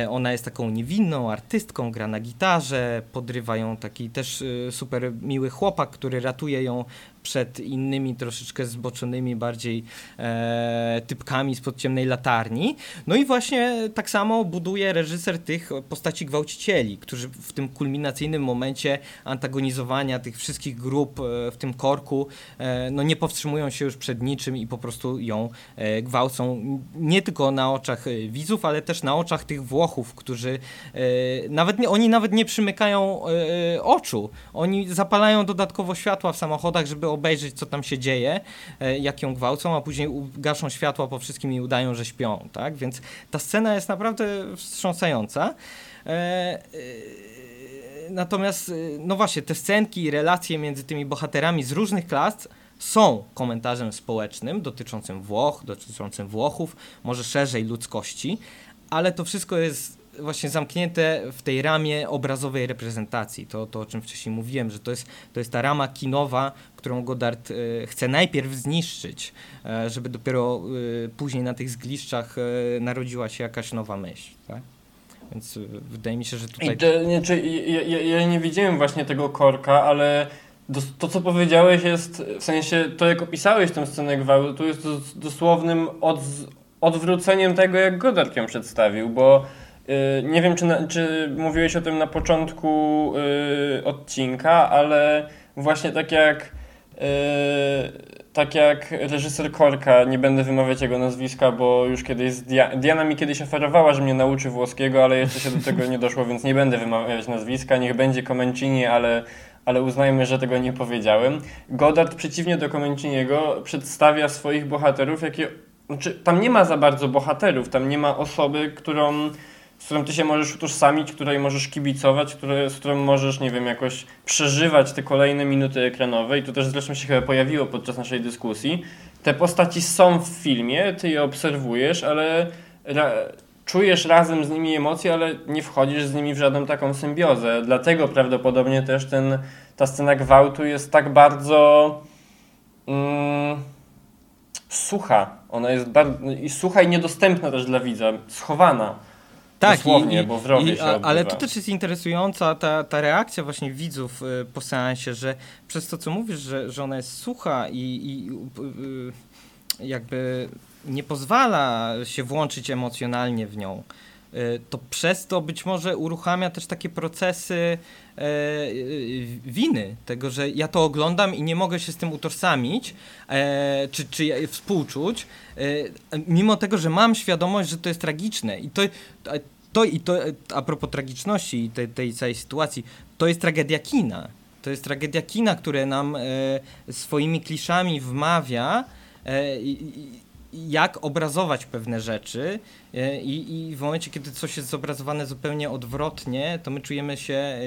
Ona jest taką niewinną artystką, gra na gitarze, podrywa ją taki też y, super miły chłopak, który ratuje ją przed innymi troszeczkę zboczonymi bardziej e, typkami spod ciemnej latarni. No i właśnie tak samo buduje reżyser tych postaci gwałcicieli, którzy w tym kulminacyjnym momencie antagonizowania tych wszystkich grup e, w tym korku e, no nie powstrzymują się już przed niczym i po prostu ją e, gwałcą nie tylko na oczach e, widzów, ale też na oczach tych Włochów, którzy e, nawet nie, oni nawet nie przymykają oczu. Oni zapalają dodatkowo światła w samochodach, żeby obejrzeć, co tam się dzieje, e, jak ją gwałcą, a później gaszą światła po wszystkim i udają, że śpią, tak? Więc ta scena jest naprawdę wstrząsająca. E, e, Natomiast, no właśnie, te scenki i relacje między tymi bohaterami z różnych klas są komentarzem społecznym dotyczącym Włoch, dotyczącym Włochów, może szerzej ludzkości, ale to wszystko jest właśnie zamknięte w tej ramie obrazowej reprezentacji. To, to o czym wcześniej mówiłem, że to jest, to jest ta rama kinowa, którą Godard e, chce najpierw zniszczyć, e, żeby dopiero e, później na tych zgliszczach narodziła się jakaś nowa myśl. Tak? Więc wydaje mi się, że tutaj... To, nie, czy, ja, ja, nie widziałem właśnie tego korka, ale dos, to, co powiedziałeś jest, w sensie, to jak opisałeś tę scenę gwałtu, jest dos, dosłownym od, odwróceniem tego, jak Godard ją przedstawił, bo nie wiem, czy, na, czy mówiłeś o tym na początku y, odcinka, ale właśnie tak jak y, tak jak reżyser Korka, nie będę wymawiać jego nazwiska, bo już kiedyś Dia Diana mi kiedyś oferowała, że mnie nauczy włoskiego, ale jeszcze się do tego nie doszło, więc nie będę wymawiać nazwiska. Niech będzie Comencini, ale, ale uznajmy, że tego nie powiedziałem. Godard przeciwnie do Comenciniego przedstawia swoich bohaterów, jakie znaczy, tam nie ma za bardzo bohaterów, tam nie ma osoby, którą z którą ty się możesz utożsamić, której możesz kibicować, z którą możesz, nie wiem, jakoś przeżywać te kolejne minuty ekranowe i to też zresztą się chyba pojawiło podczas naszej dyskusji. Te postaci są w filmie, ty je obserwujesz, ale ra czujesz razem z nimi emocje, ale nie wchodzisz z nimi w żadną taką symbiozę. Dlatego prawdopodobnie też ten, ta scena gwałtu jest tak bardzo mm, sucha. Ona jest bardzo, i sucha i niedostępna też dla widza, schowana. Tak, Dosłownie, i, bo w rowie i, się a, ale to też jest interesująca ta, ta reakcja właśnie widzów y, po seansie, że przez to, co mówisz, że, że ona jest sucha i, i y, y, jakby nie pozwala się włączyć emocjonalnie w nią, y, to przez to być może uruchamia też takie procesy e, winy, tego, że ja to oglądam i nie mogę się z tym utożsamić, e, czy, czy współczuć, e, mimo tego, że mam świadomość, że to jest tragiczne. I to, to, i to a propos tragiczności i tej, tej całej sytuacji, to jest tragedia kina. To jest tragedia kina, które nam e, swoimi kliszami wmawia, e, i- jak obrazować pewne rzeczy e, i, i w momencie, kiedy coś jest zobrazowane zupełnie odwrotnie, to my czujemy się e,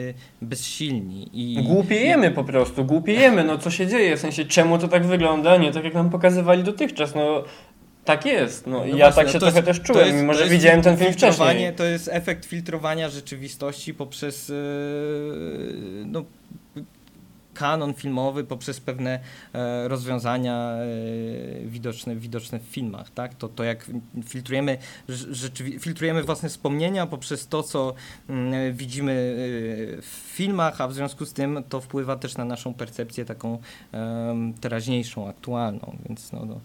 bezsilni. I, Głupiejemy po prostu, głupiejemy, no co się dzieje, w sensie czemu to tak wygląda, nie tak jak nam pokazywali dotychczas, no tak jest, no i No ja właśnie, tak się to trochę jest- też czułem, jest- mimo że widziałem ten film wcześniej. To jest efekt filtrowania rzeczywistości poprzez e, no, kanon filmowy, poprzez pewne e, rozwiązania e, widoczne, widoczne w filmach. Tak? To, to jak filtrujemy, rzeczywi- filtrujemy własne wspomnienia poprzez to, co mm, widzimy e, w filmach, a w związku z tym to wpływa też na naszą percepcję taką teraźniejszą, aktualną. Więc no, no,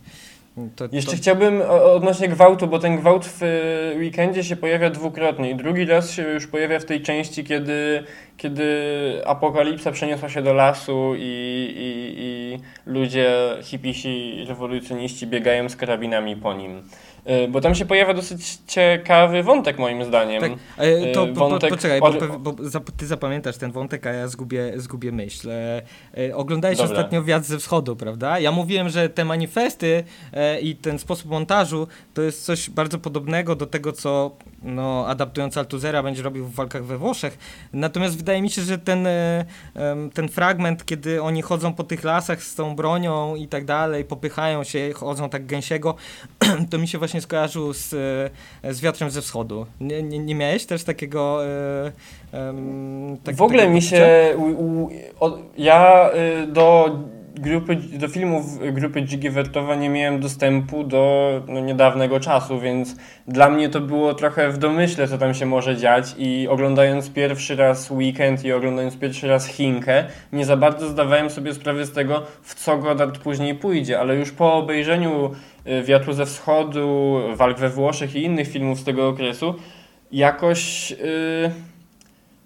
to, Jeszcze to, chciałbym odnośnie gwałtu, bo ten gwałt w y, weekendzie się pojawia dwukrotnie i drugi raz się już pojawia w tej części, kiedy, kiedy apokalipsa przeniosła się do lasu i, i, i ludzie, hipisi, rewolucjoniści biegają z karabinami po nim. Y, Bo tam się pojawia dosyć ciekawy wątek moim zdaniem. Tak, e, to po, wątek poczekaj, bo, bo ty zapamiętasz ten wątek, a ja zgubię, zgubię myśl. E, e, oglądałeś Dobra. ostatnio Wiatr ze Wschodu, prawda? Ja mówiłem, że te manifesty e, i ten sposób montażu to jest coś bardzo podobnego do tego, co no, adaptując Altuzera będzie robił w walkach we Włoszech. Natomiast wydaje mi się, że ten, e, ten fragment, kiedy oni chodzą po tych lasach z tą bronią i tak dalej, popychają się, chodzą tak gęsiego, to mi się właśnie skojarzył z, e, z Wiatrem ze Wschodu. Nie, nie, nie miałeś też takiego... E, tak, w ogóle mi się. U, u, o, ja y, do grupy, do filmów grupy Dzigi Wertowa nie miałem dostępu do no, niedawnego czasu, więc dla mnie to było trochę w domyśle, co tam się może dziać. I oglądając pierwszy raz Weekend i oglądając pierwszy raz Chinkę, nie za bardzo zdawałem sobie sprawę z tego, w co Godard później pójdzie, ale już po obejrzeniu Wiatru ze Wschodu, Walk we Włoszech i innych filmów z tego okresu, jakoś. y,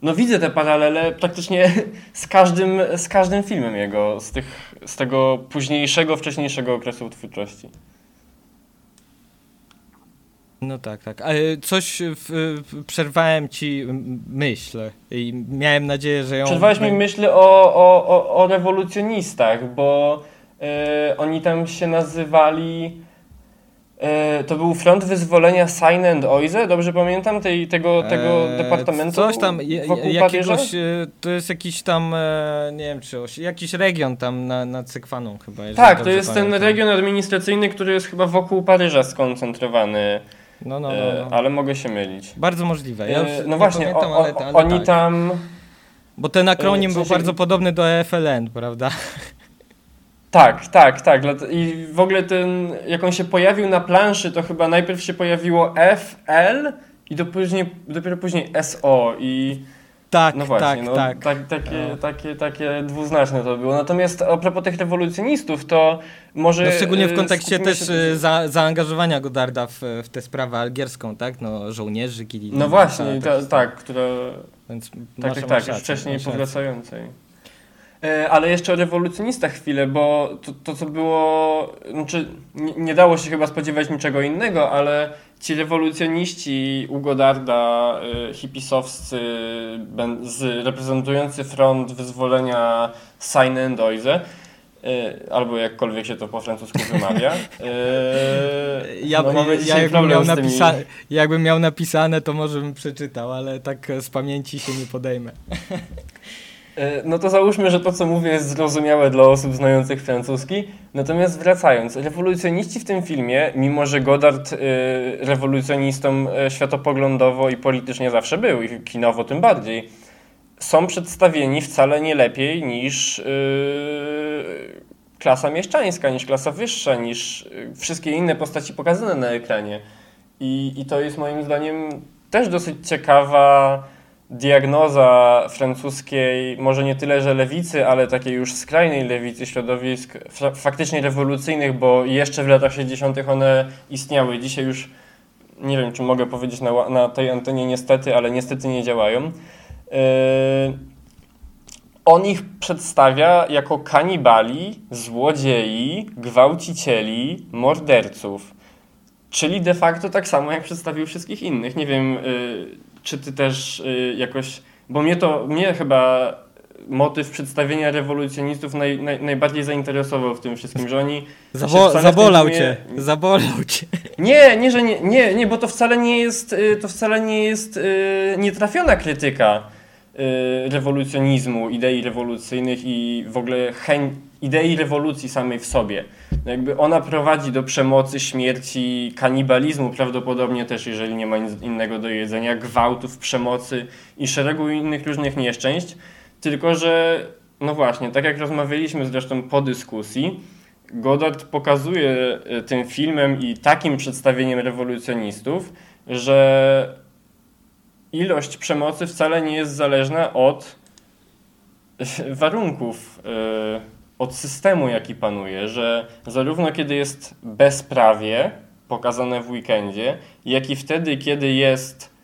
no widzę te paralele praktycznie z każdym, z każdym filmem jego, z, tych, z tego późniejszego, wcześniejszego okresu twórczości. No tak, tak. Ale coś w, przerwałem ci myśl i miałem nadzieję, że ją... Przerwałeś mi myśl o, o, o, o rewolucjonistach, bo e, oni tam się nazywali. E, to był Front Wyzwolenia Sign and Oise, dobrze pamiętam, tej, tego, tego Eee, departamentu Coś tam, je, wokół jakiegoś, e, to jest jakiś tam, e, nie wiem czy, jakiś region tam na, nad Sekwaną chyba. Tak, to jest ten pamiętam. region administracyjny, który jest chyba wokół Paryża skoncentrowany, No, no, no, no. ale mogę się mylić. Bardzo możliwe. Ja no właśnie, pamiętam, o, ale, o, ale oni tak. tam. Bo ten akronim w był bardzo podobny do EFLN, prawda? Tak, tak, tak. I w ogóle ten, jak on się pojawił na planszy, to chyba najpierw się pojawiło FL i później, dopiero później SO i Tak, no właśnie, tak, no, tak. tak takie, No. takie, takie dwuznaczne to było. Natomiast a propos tych rewolucjonistów, to może... No szczególnie w e, kontekście też się- e, za, zaangażowania Godarda w, w tę sprawę algierską, tak? No żołnierzy, kili. No właśnie, ta, tak, która... Więc Tak, tak, tak, już wcześniej powracającej. E, Ale jeszcze o rewolucjonistach chwilę, bo to, to co było, znaczy nie, dało się chyba spodziewać niczego innego, ale ci rewolucjoniści u Godarda, y, hipisowscy, reprezentujący front wyzwolenia Seine Oise, y, albo jakkolwiek się to po francusku wymawia. Ja, no mamy ja jakbym, miał napisa- jakbym miał napisane, to może bym przeczytał, ale tak e, z pamięci się nie podejmę. E, No to załóżmy, że to co mówię jest zrozumiałe dla osób znających francuski. Natomiast wracając, rewolucjoniści w tym filmie, mimo że Godard y, rewolucjonistą y, światopoglądowo i politycznie zawsze był, i kinowo tym bardziej, są przedstawieni wcale nie lepiej niż y, klasa mieszczańska, niż klasa wyższa, niż wszystkie inne postaci pokazane na ekranie. I, I to jest moim zdaniem też dosyć ciekawa diagnoza francuskiej, może nie tyle, że lewicy, ale takiej już skrajnej lewicy środowisk fa- faktycznie rewolucyjnych, bo jeszcze w latach 60. one istniały. Dzisiaj już nie wiem, czy mogę powiedzieć na, na tej antenie niestety, ale niestety nie działają. Yy, on ich przedstawia jako kanibali, złodziei, gwałcicieli, morderców. Czyli de facto tak samo, jak przedstawił wszystkich innych. Nie wiem, y, czy ty też y, jakoś. Bo mnie to, mnie chyba motyw przedstawienia rewolucjonistów naj, naj, najbardziej zainteresował w tym wszystkim, że oni. Zabolał filmie- cię, zabolał cię. Nie, nie, że nie, nie, nie, bo to wcale nie jest, y, to wcale nie jest y, nietrafiona krytyka rewolucjonizmu, idei rewolucyjnych i w ogóle chęć, idei rewolucji samej w sobie. No jakby ona prowadzi do przemocy, śmierci, kanibalizmu prawdopodobnie też, jeżeli nie ma nic innego do jedzenia, gwałtów, przemocy i szeregu innych różnych nieszczęść. Tylko, że no właśnie, tak jak rozmawialiśmy zresztą po dyskusji, Godard pokazuje e, tym filmem i takim przedstawieniem rewolucjonistów, że ilość przemocy wcale nie jest zależna od warunków, e, od systemu, jaki panuje, że zarówno kiedy jest bezprawie pokazane w weekendzie, jak i wtedy, kiedy jest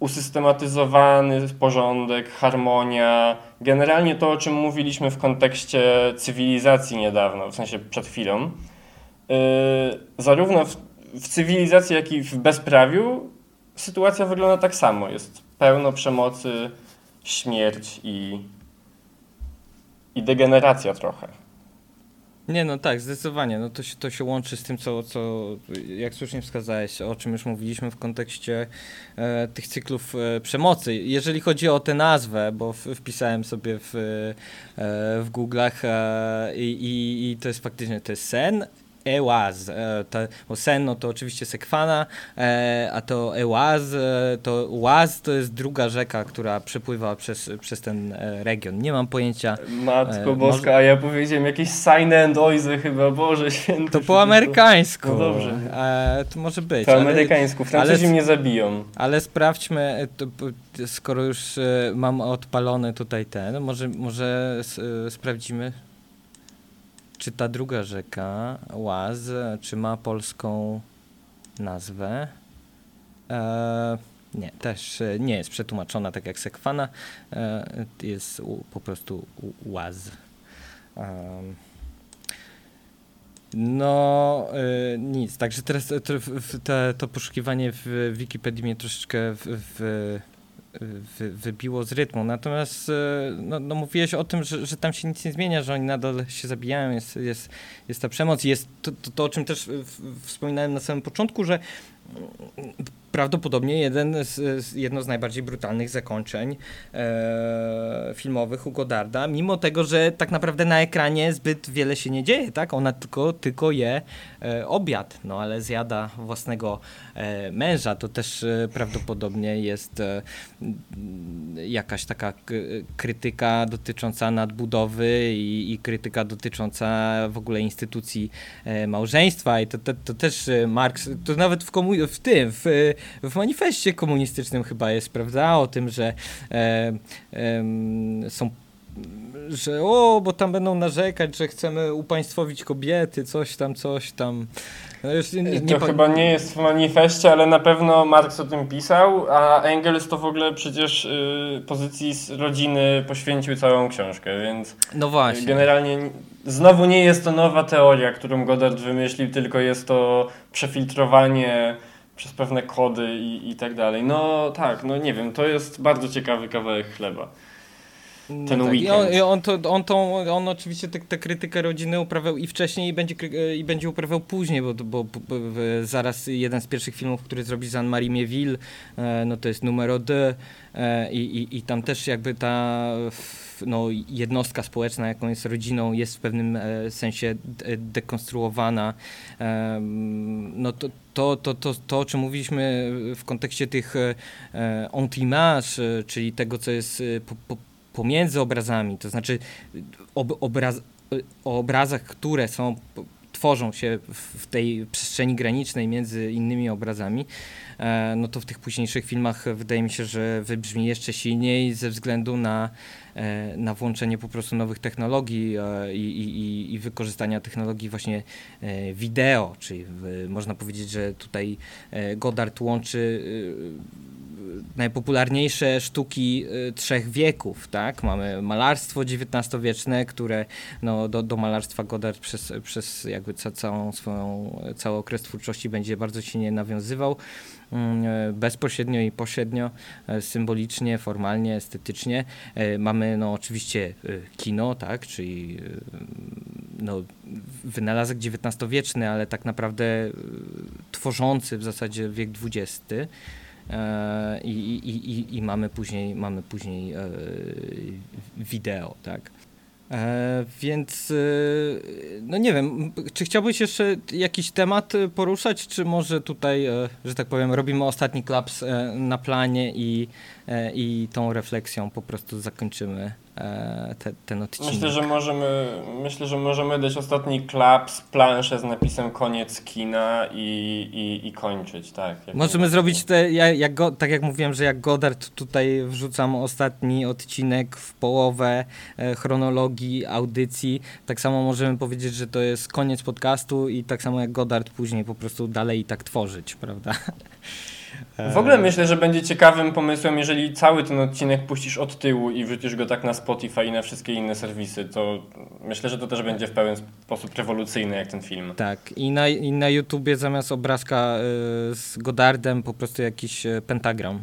usystematyzowany porządek, harmonia, generalnie to, o czym mówiliśmy w kontekście cywilizacji niedawno, w sensie przed chwilą, yy, zarówno w, w cywilizacji, jak i w bezprawiu sytuacja wygląda tak samo. Jest pełno przemocy, śmierć i, i degeneracja trochę. Nie, no tak, zdecydowanie. No to się, to się łączy z tym, co, co jak słusznie wskazałeś, o czym już mówiliśmy w kontekście e, tych cyklów e, przemocy. Jeżeli chodzi o tę nazwę, bo w, wpisałem sobie w, e, w Google'ach e, i, i, i to jest faktycznie, to jest sen, Ełaz, e, bo sen no to oczywiście Sekwana, e, a to Ełaz, e, to Łaz to jest druga rzeka, która przepływa przez, przez ten e, region. Nie mam pojęcia, Matko E, Boska, może- a ja powiedziałem jakieś sign and oizy chyba, Boże święty. to po amerykańsku. No dobrze. E, to może być. Po ale- amerykańsku, Francuzi ale- mnie zabiją. Ale sprawdźmy, to, skoro już mam odpalony tutaj ten, może, może s- sprawdzimy, czy ta druga rzeka, Łaz, e, czy ma polską nazwę. E, nie, też e, nie jest przetłumaczona tak jak Sekwana, e, jest u, po prostu Łaz. No, y, nic. Także teraz to, to poszukiwanie w Wikipedii mnie troszeczkę w, w, wy, wybiło z rytmu. Natomiast y, no, no mówiłeś o tym, że, że tam się nic nie zmienia, że oni nadal się zabijają, jest, jest, jest ta przemoc. Jest to, to, to o czym też wspominałem na samym początku, że prawdopodobnie jeden z, z, jedno z najbardziej brutalnych zakończeń e, filmowych u Godarda, mimo tego, że tak naprawdę na ekranie zbyt wiele się nie dzieje, tak? Ona tylko, tylko je e, obiad, no ale zjada własnego e, męża, to też e, prawdopodobnie jest e, jakaś taka krytyka dotycząca nadbudowy i, i krytyka dotycząca w ogóle instytucji e, małżeństwa. I to, to, to też Marx, to nawet w komu- w tym, w, w manifestie komunistycznym chyba jest, prawda, o tym, że e, em, są że o, bo tam będą narzekać, że chcemy upaństwowić kobiety, coś tam, coś tam. No już nie, nie to pa- chyba nie jest w manifestie, ale na pewno Marx o tym pisał, a Engels to w ogóle przecież y, pozycji z rodziny poświęcił całą książkę, więc No właśnie. generalnie znowu nie jest to nowa teoria, którą Goddard wymyślił, tylko jest to przefiltrowanie przez pewne kody i, i tak dalej. No tak, no nie wiem, to jest bardzo ciekawy kawałek chleba. ten no tak. I weekend. on, i on, to, on, tą, on oczywiście tę tę krytykę rodziny uprawiał i wcześniej i będzie, kry- i będzie uprawiał później, bo, bo, bo, bo zaraz jeden z pierwszych filmów, który zrobi z Anne-Marie Mieville, e, no to jest numero 2 e, i, i, i tam też jakby ta f- no, jednostka społeczna, jaką jest rodziną, jest w pewnym e, sensie de- dekonstruowana. No to, to, to, to, to, o czym mówiliśmy w kontekście tych e, e, anti-image, e, czyli tego, co jest e, po, po, pomiędzy obrazami, to znaczy ob, obraz, o obrazach, które są, tworzą się w, tej przestrzeni granicznej między innymi obrazami, e, no to w tych późniejszych filmach wydaje mi się, że wybrzmi jeszcze silniej ze względu na, e, na włączenie po prostu nowych technologii e, i, i, i- wykorzystania technologii właśnie e, wideo, czyli można powiedzieć, że tutaj e, Goddard łączy e, najpopularniejsze sztuki trzech wieków, tak? Mamy malarstwo XIX-wieczne, które no, do, do malarstwa Goddard przez, przez jakby ca, całą swoją, cały okres twórczości będzie bardzo silnie nawiązywał, e, bezpośrednio i pośrednio, e, symbolicznie, formalnie, estetycznie. E, Mamy no oczywiście e, kino, tak? Czyli e, no, wynalazek XIX-wieczny, ale tak naprawdę e, tworzący w zasadzie wiek XX. E, I, i, i, I mamy później, mamy później e, wideo, tak. E, więc e, no nie wiem, czy chciałbyś jeszcze jakiś temat e, poruszać, czy może tutaj, że tak powiem, robimy ostatni klaps na planie i, i tą refleksją po prostu zakończymy te, ten odcinek. Myślę, że możemy, myślę, że możemy dać ostatni klaps, planszę z napisem koniec kina i, i, i kończyć, tak. Możemy zrobić te, ja, jak go, tak jak mówiłem, że jak Goddard tutaj wrzucam ostatni odcinek w połowę e, chronologii audycji, tak samo możemy powiedzieć, że to jest koniec podcastu i tak samo jak Goddard później po prostu dalej i tak tworzyć, prawda? W ogóle myślę, że będzie ciekawym pomysłem, jeżeli cały ten odcinek puścisz od tyłu i wrzucisz go tak na Spotify i na wszystkie inne serwisy, to myślę, że to też będzie w pewien sposób rewolucyjne jak ten film. Tak, i na, i na YouTubie zamiast obrazka e, z Goddardem po prostu jakiś e, pentagram.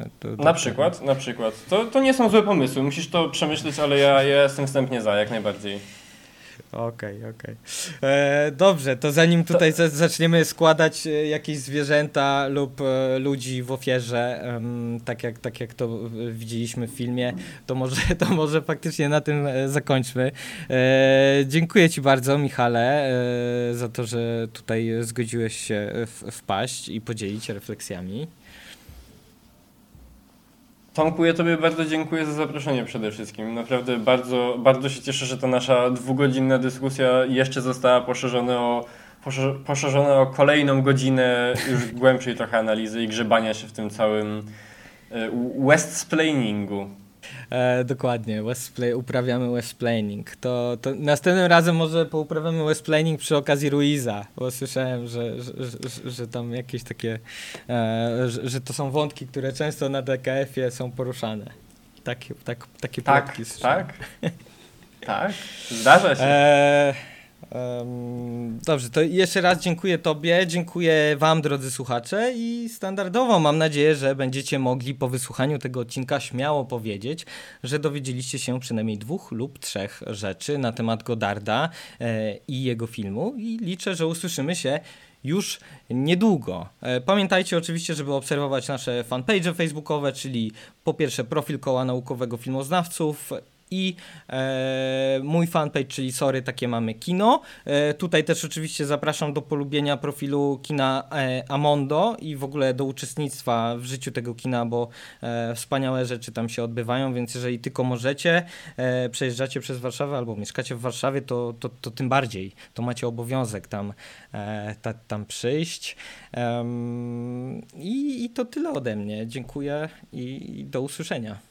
E, to- to- Na przykład, na przykład. To, to nie są złe pomysły, musisz to przemyśleć, ale ja, ja jestem wstępnie za, jak najbardziej. Okej, okej. E, Dobrze, to zanim tutaj za- zaczniemy składać e, jakieś zwierzęta lub e, ludzi w ofierze, tak, jak, tak jak to widzieliśmy w filmie, to może, to może faktycznie na tym zakończmy. Dziękuję Ci bardzo, Michale, za to, że tutaj zgodziłeś się wpaść i podzielić się refleksjami. Tomku, ja Tobie bardzo dziękuję za zaproszenie przede wszystkim. Naprawdę bardzo, bardzo się cieszę, że ta nasza dwugodzinna dyskusja jeszcze została poszerzona o, poszerz- poszerzona o kolejną godzinę już głębszej trochę analizy i grzebania się w tym całym e, westsplainingu. E, dokładnie, westplay, uprawiamy westplaining. To, to następnym razem może pouprawiamy westplaining przy okazji Ruiza, bo słyszałem, że, że, że, że tam jakieś takie, e, że, że to są wątki, które często na DKF-ie są poruszane. Takie, tak, takie Tak, plotki słyszałem. tak, tak, zdarza się. E, dobrze, to jeszcze raz dziękuję Tobie, dziękuję Wam, drodzy słuchacze, i standardowo mam nadzieję, że będziecie mogli po wysłuchaniu tego odcinka śmiało powiedzieć, że dowiedzieliście się przynajmniej dwóch lub trzech rzeczy na temat Godarda e, i jego filmu, i liczę, że usłyszymy się już niedługo. E, Pamiętajcie oczywiście, żeby obserwować nasze fanpage facebookowe, czyli po pierwsze profil Koła Naukowego Filmoznawców, i e, mój fanpage, czyli Sorry, takie mamy kino. E, tutaj też oczywiście zapraszam do polubienia profilu kina e, Amondo i w ogóle do uczestnictwa w życiu tego kina, bo e, wspaniałe rzeczy tam się odbywają, więc jeżeli tylko możecie, e, przejeżdżacie przez Warszawę albo mieszkacie w Warszawie, to, to, to tym bardziej, to macie obowiązek tam, e, ta, tam przyjść. I, I to tyle ode mnie. Dziękuję i, i do usłyszenia.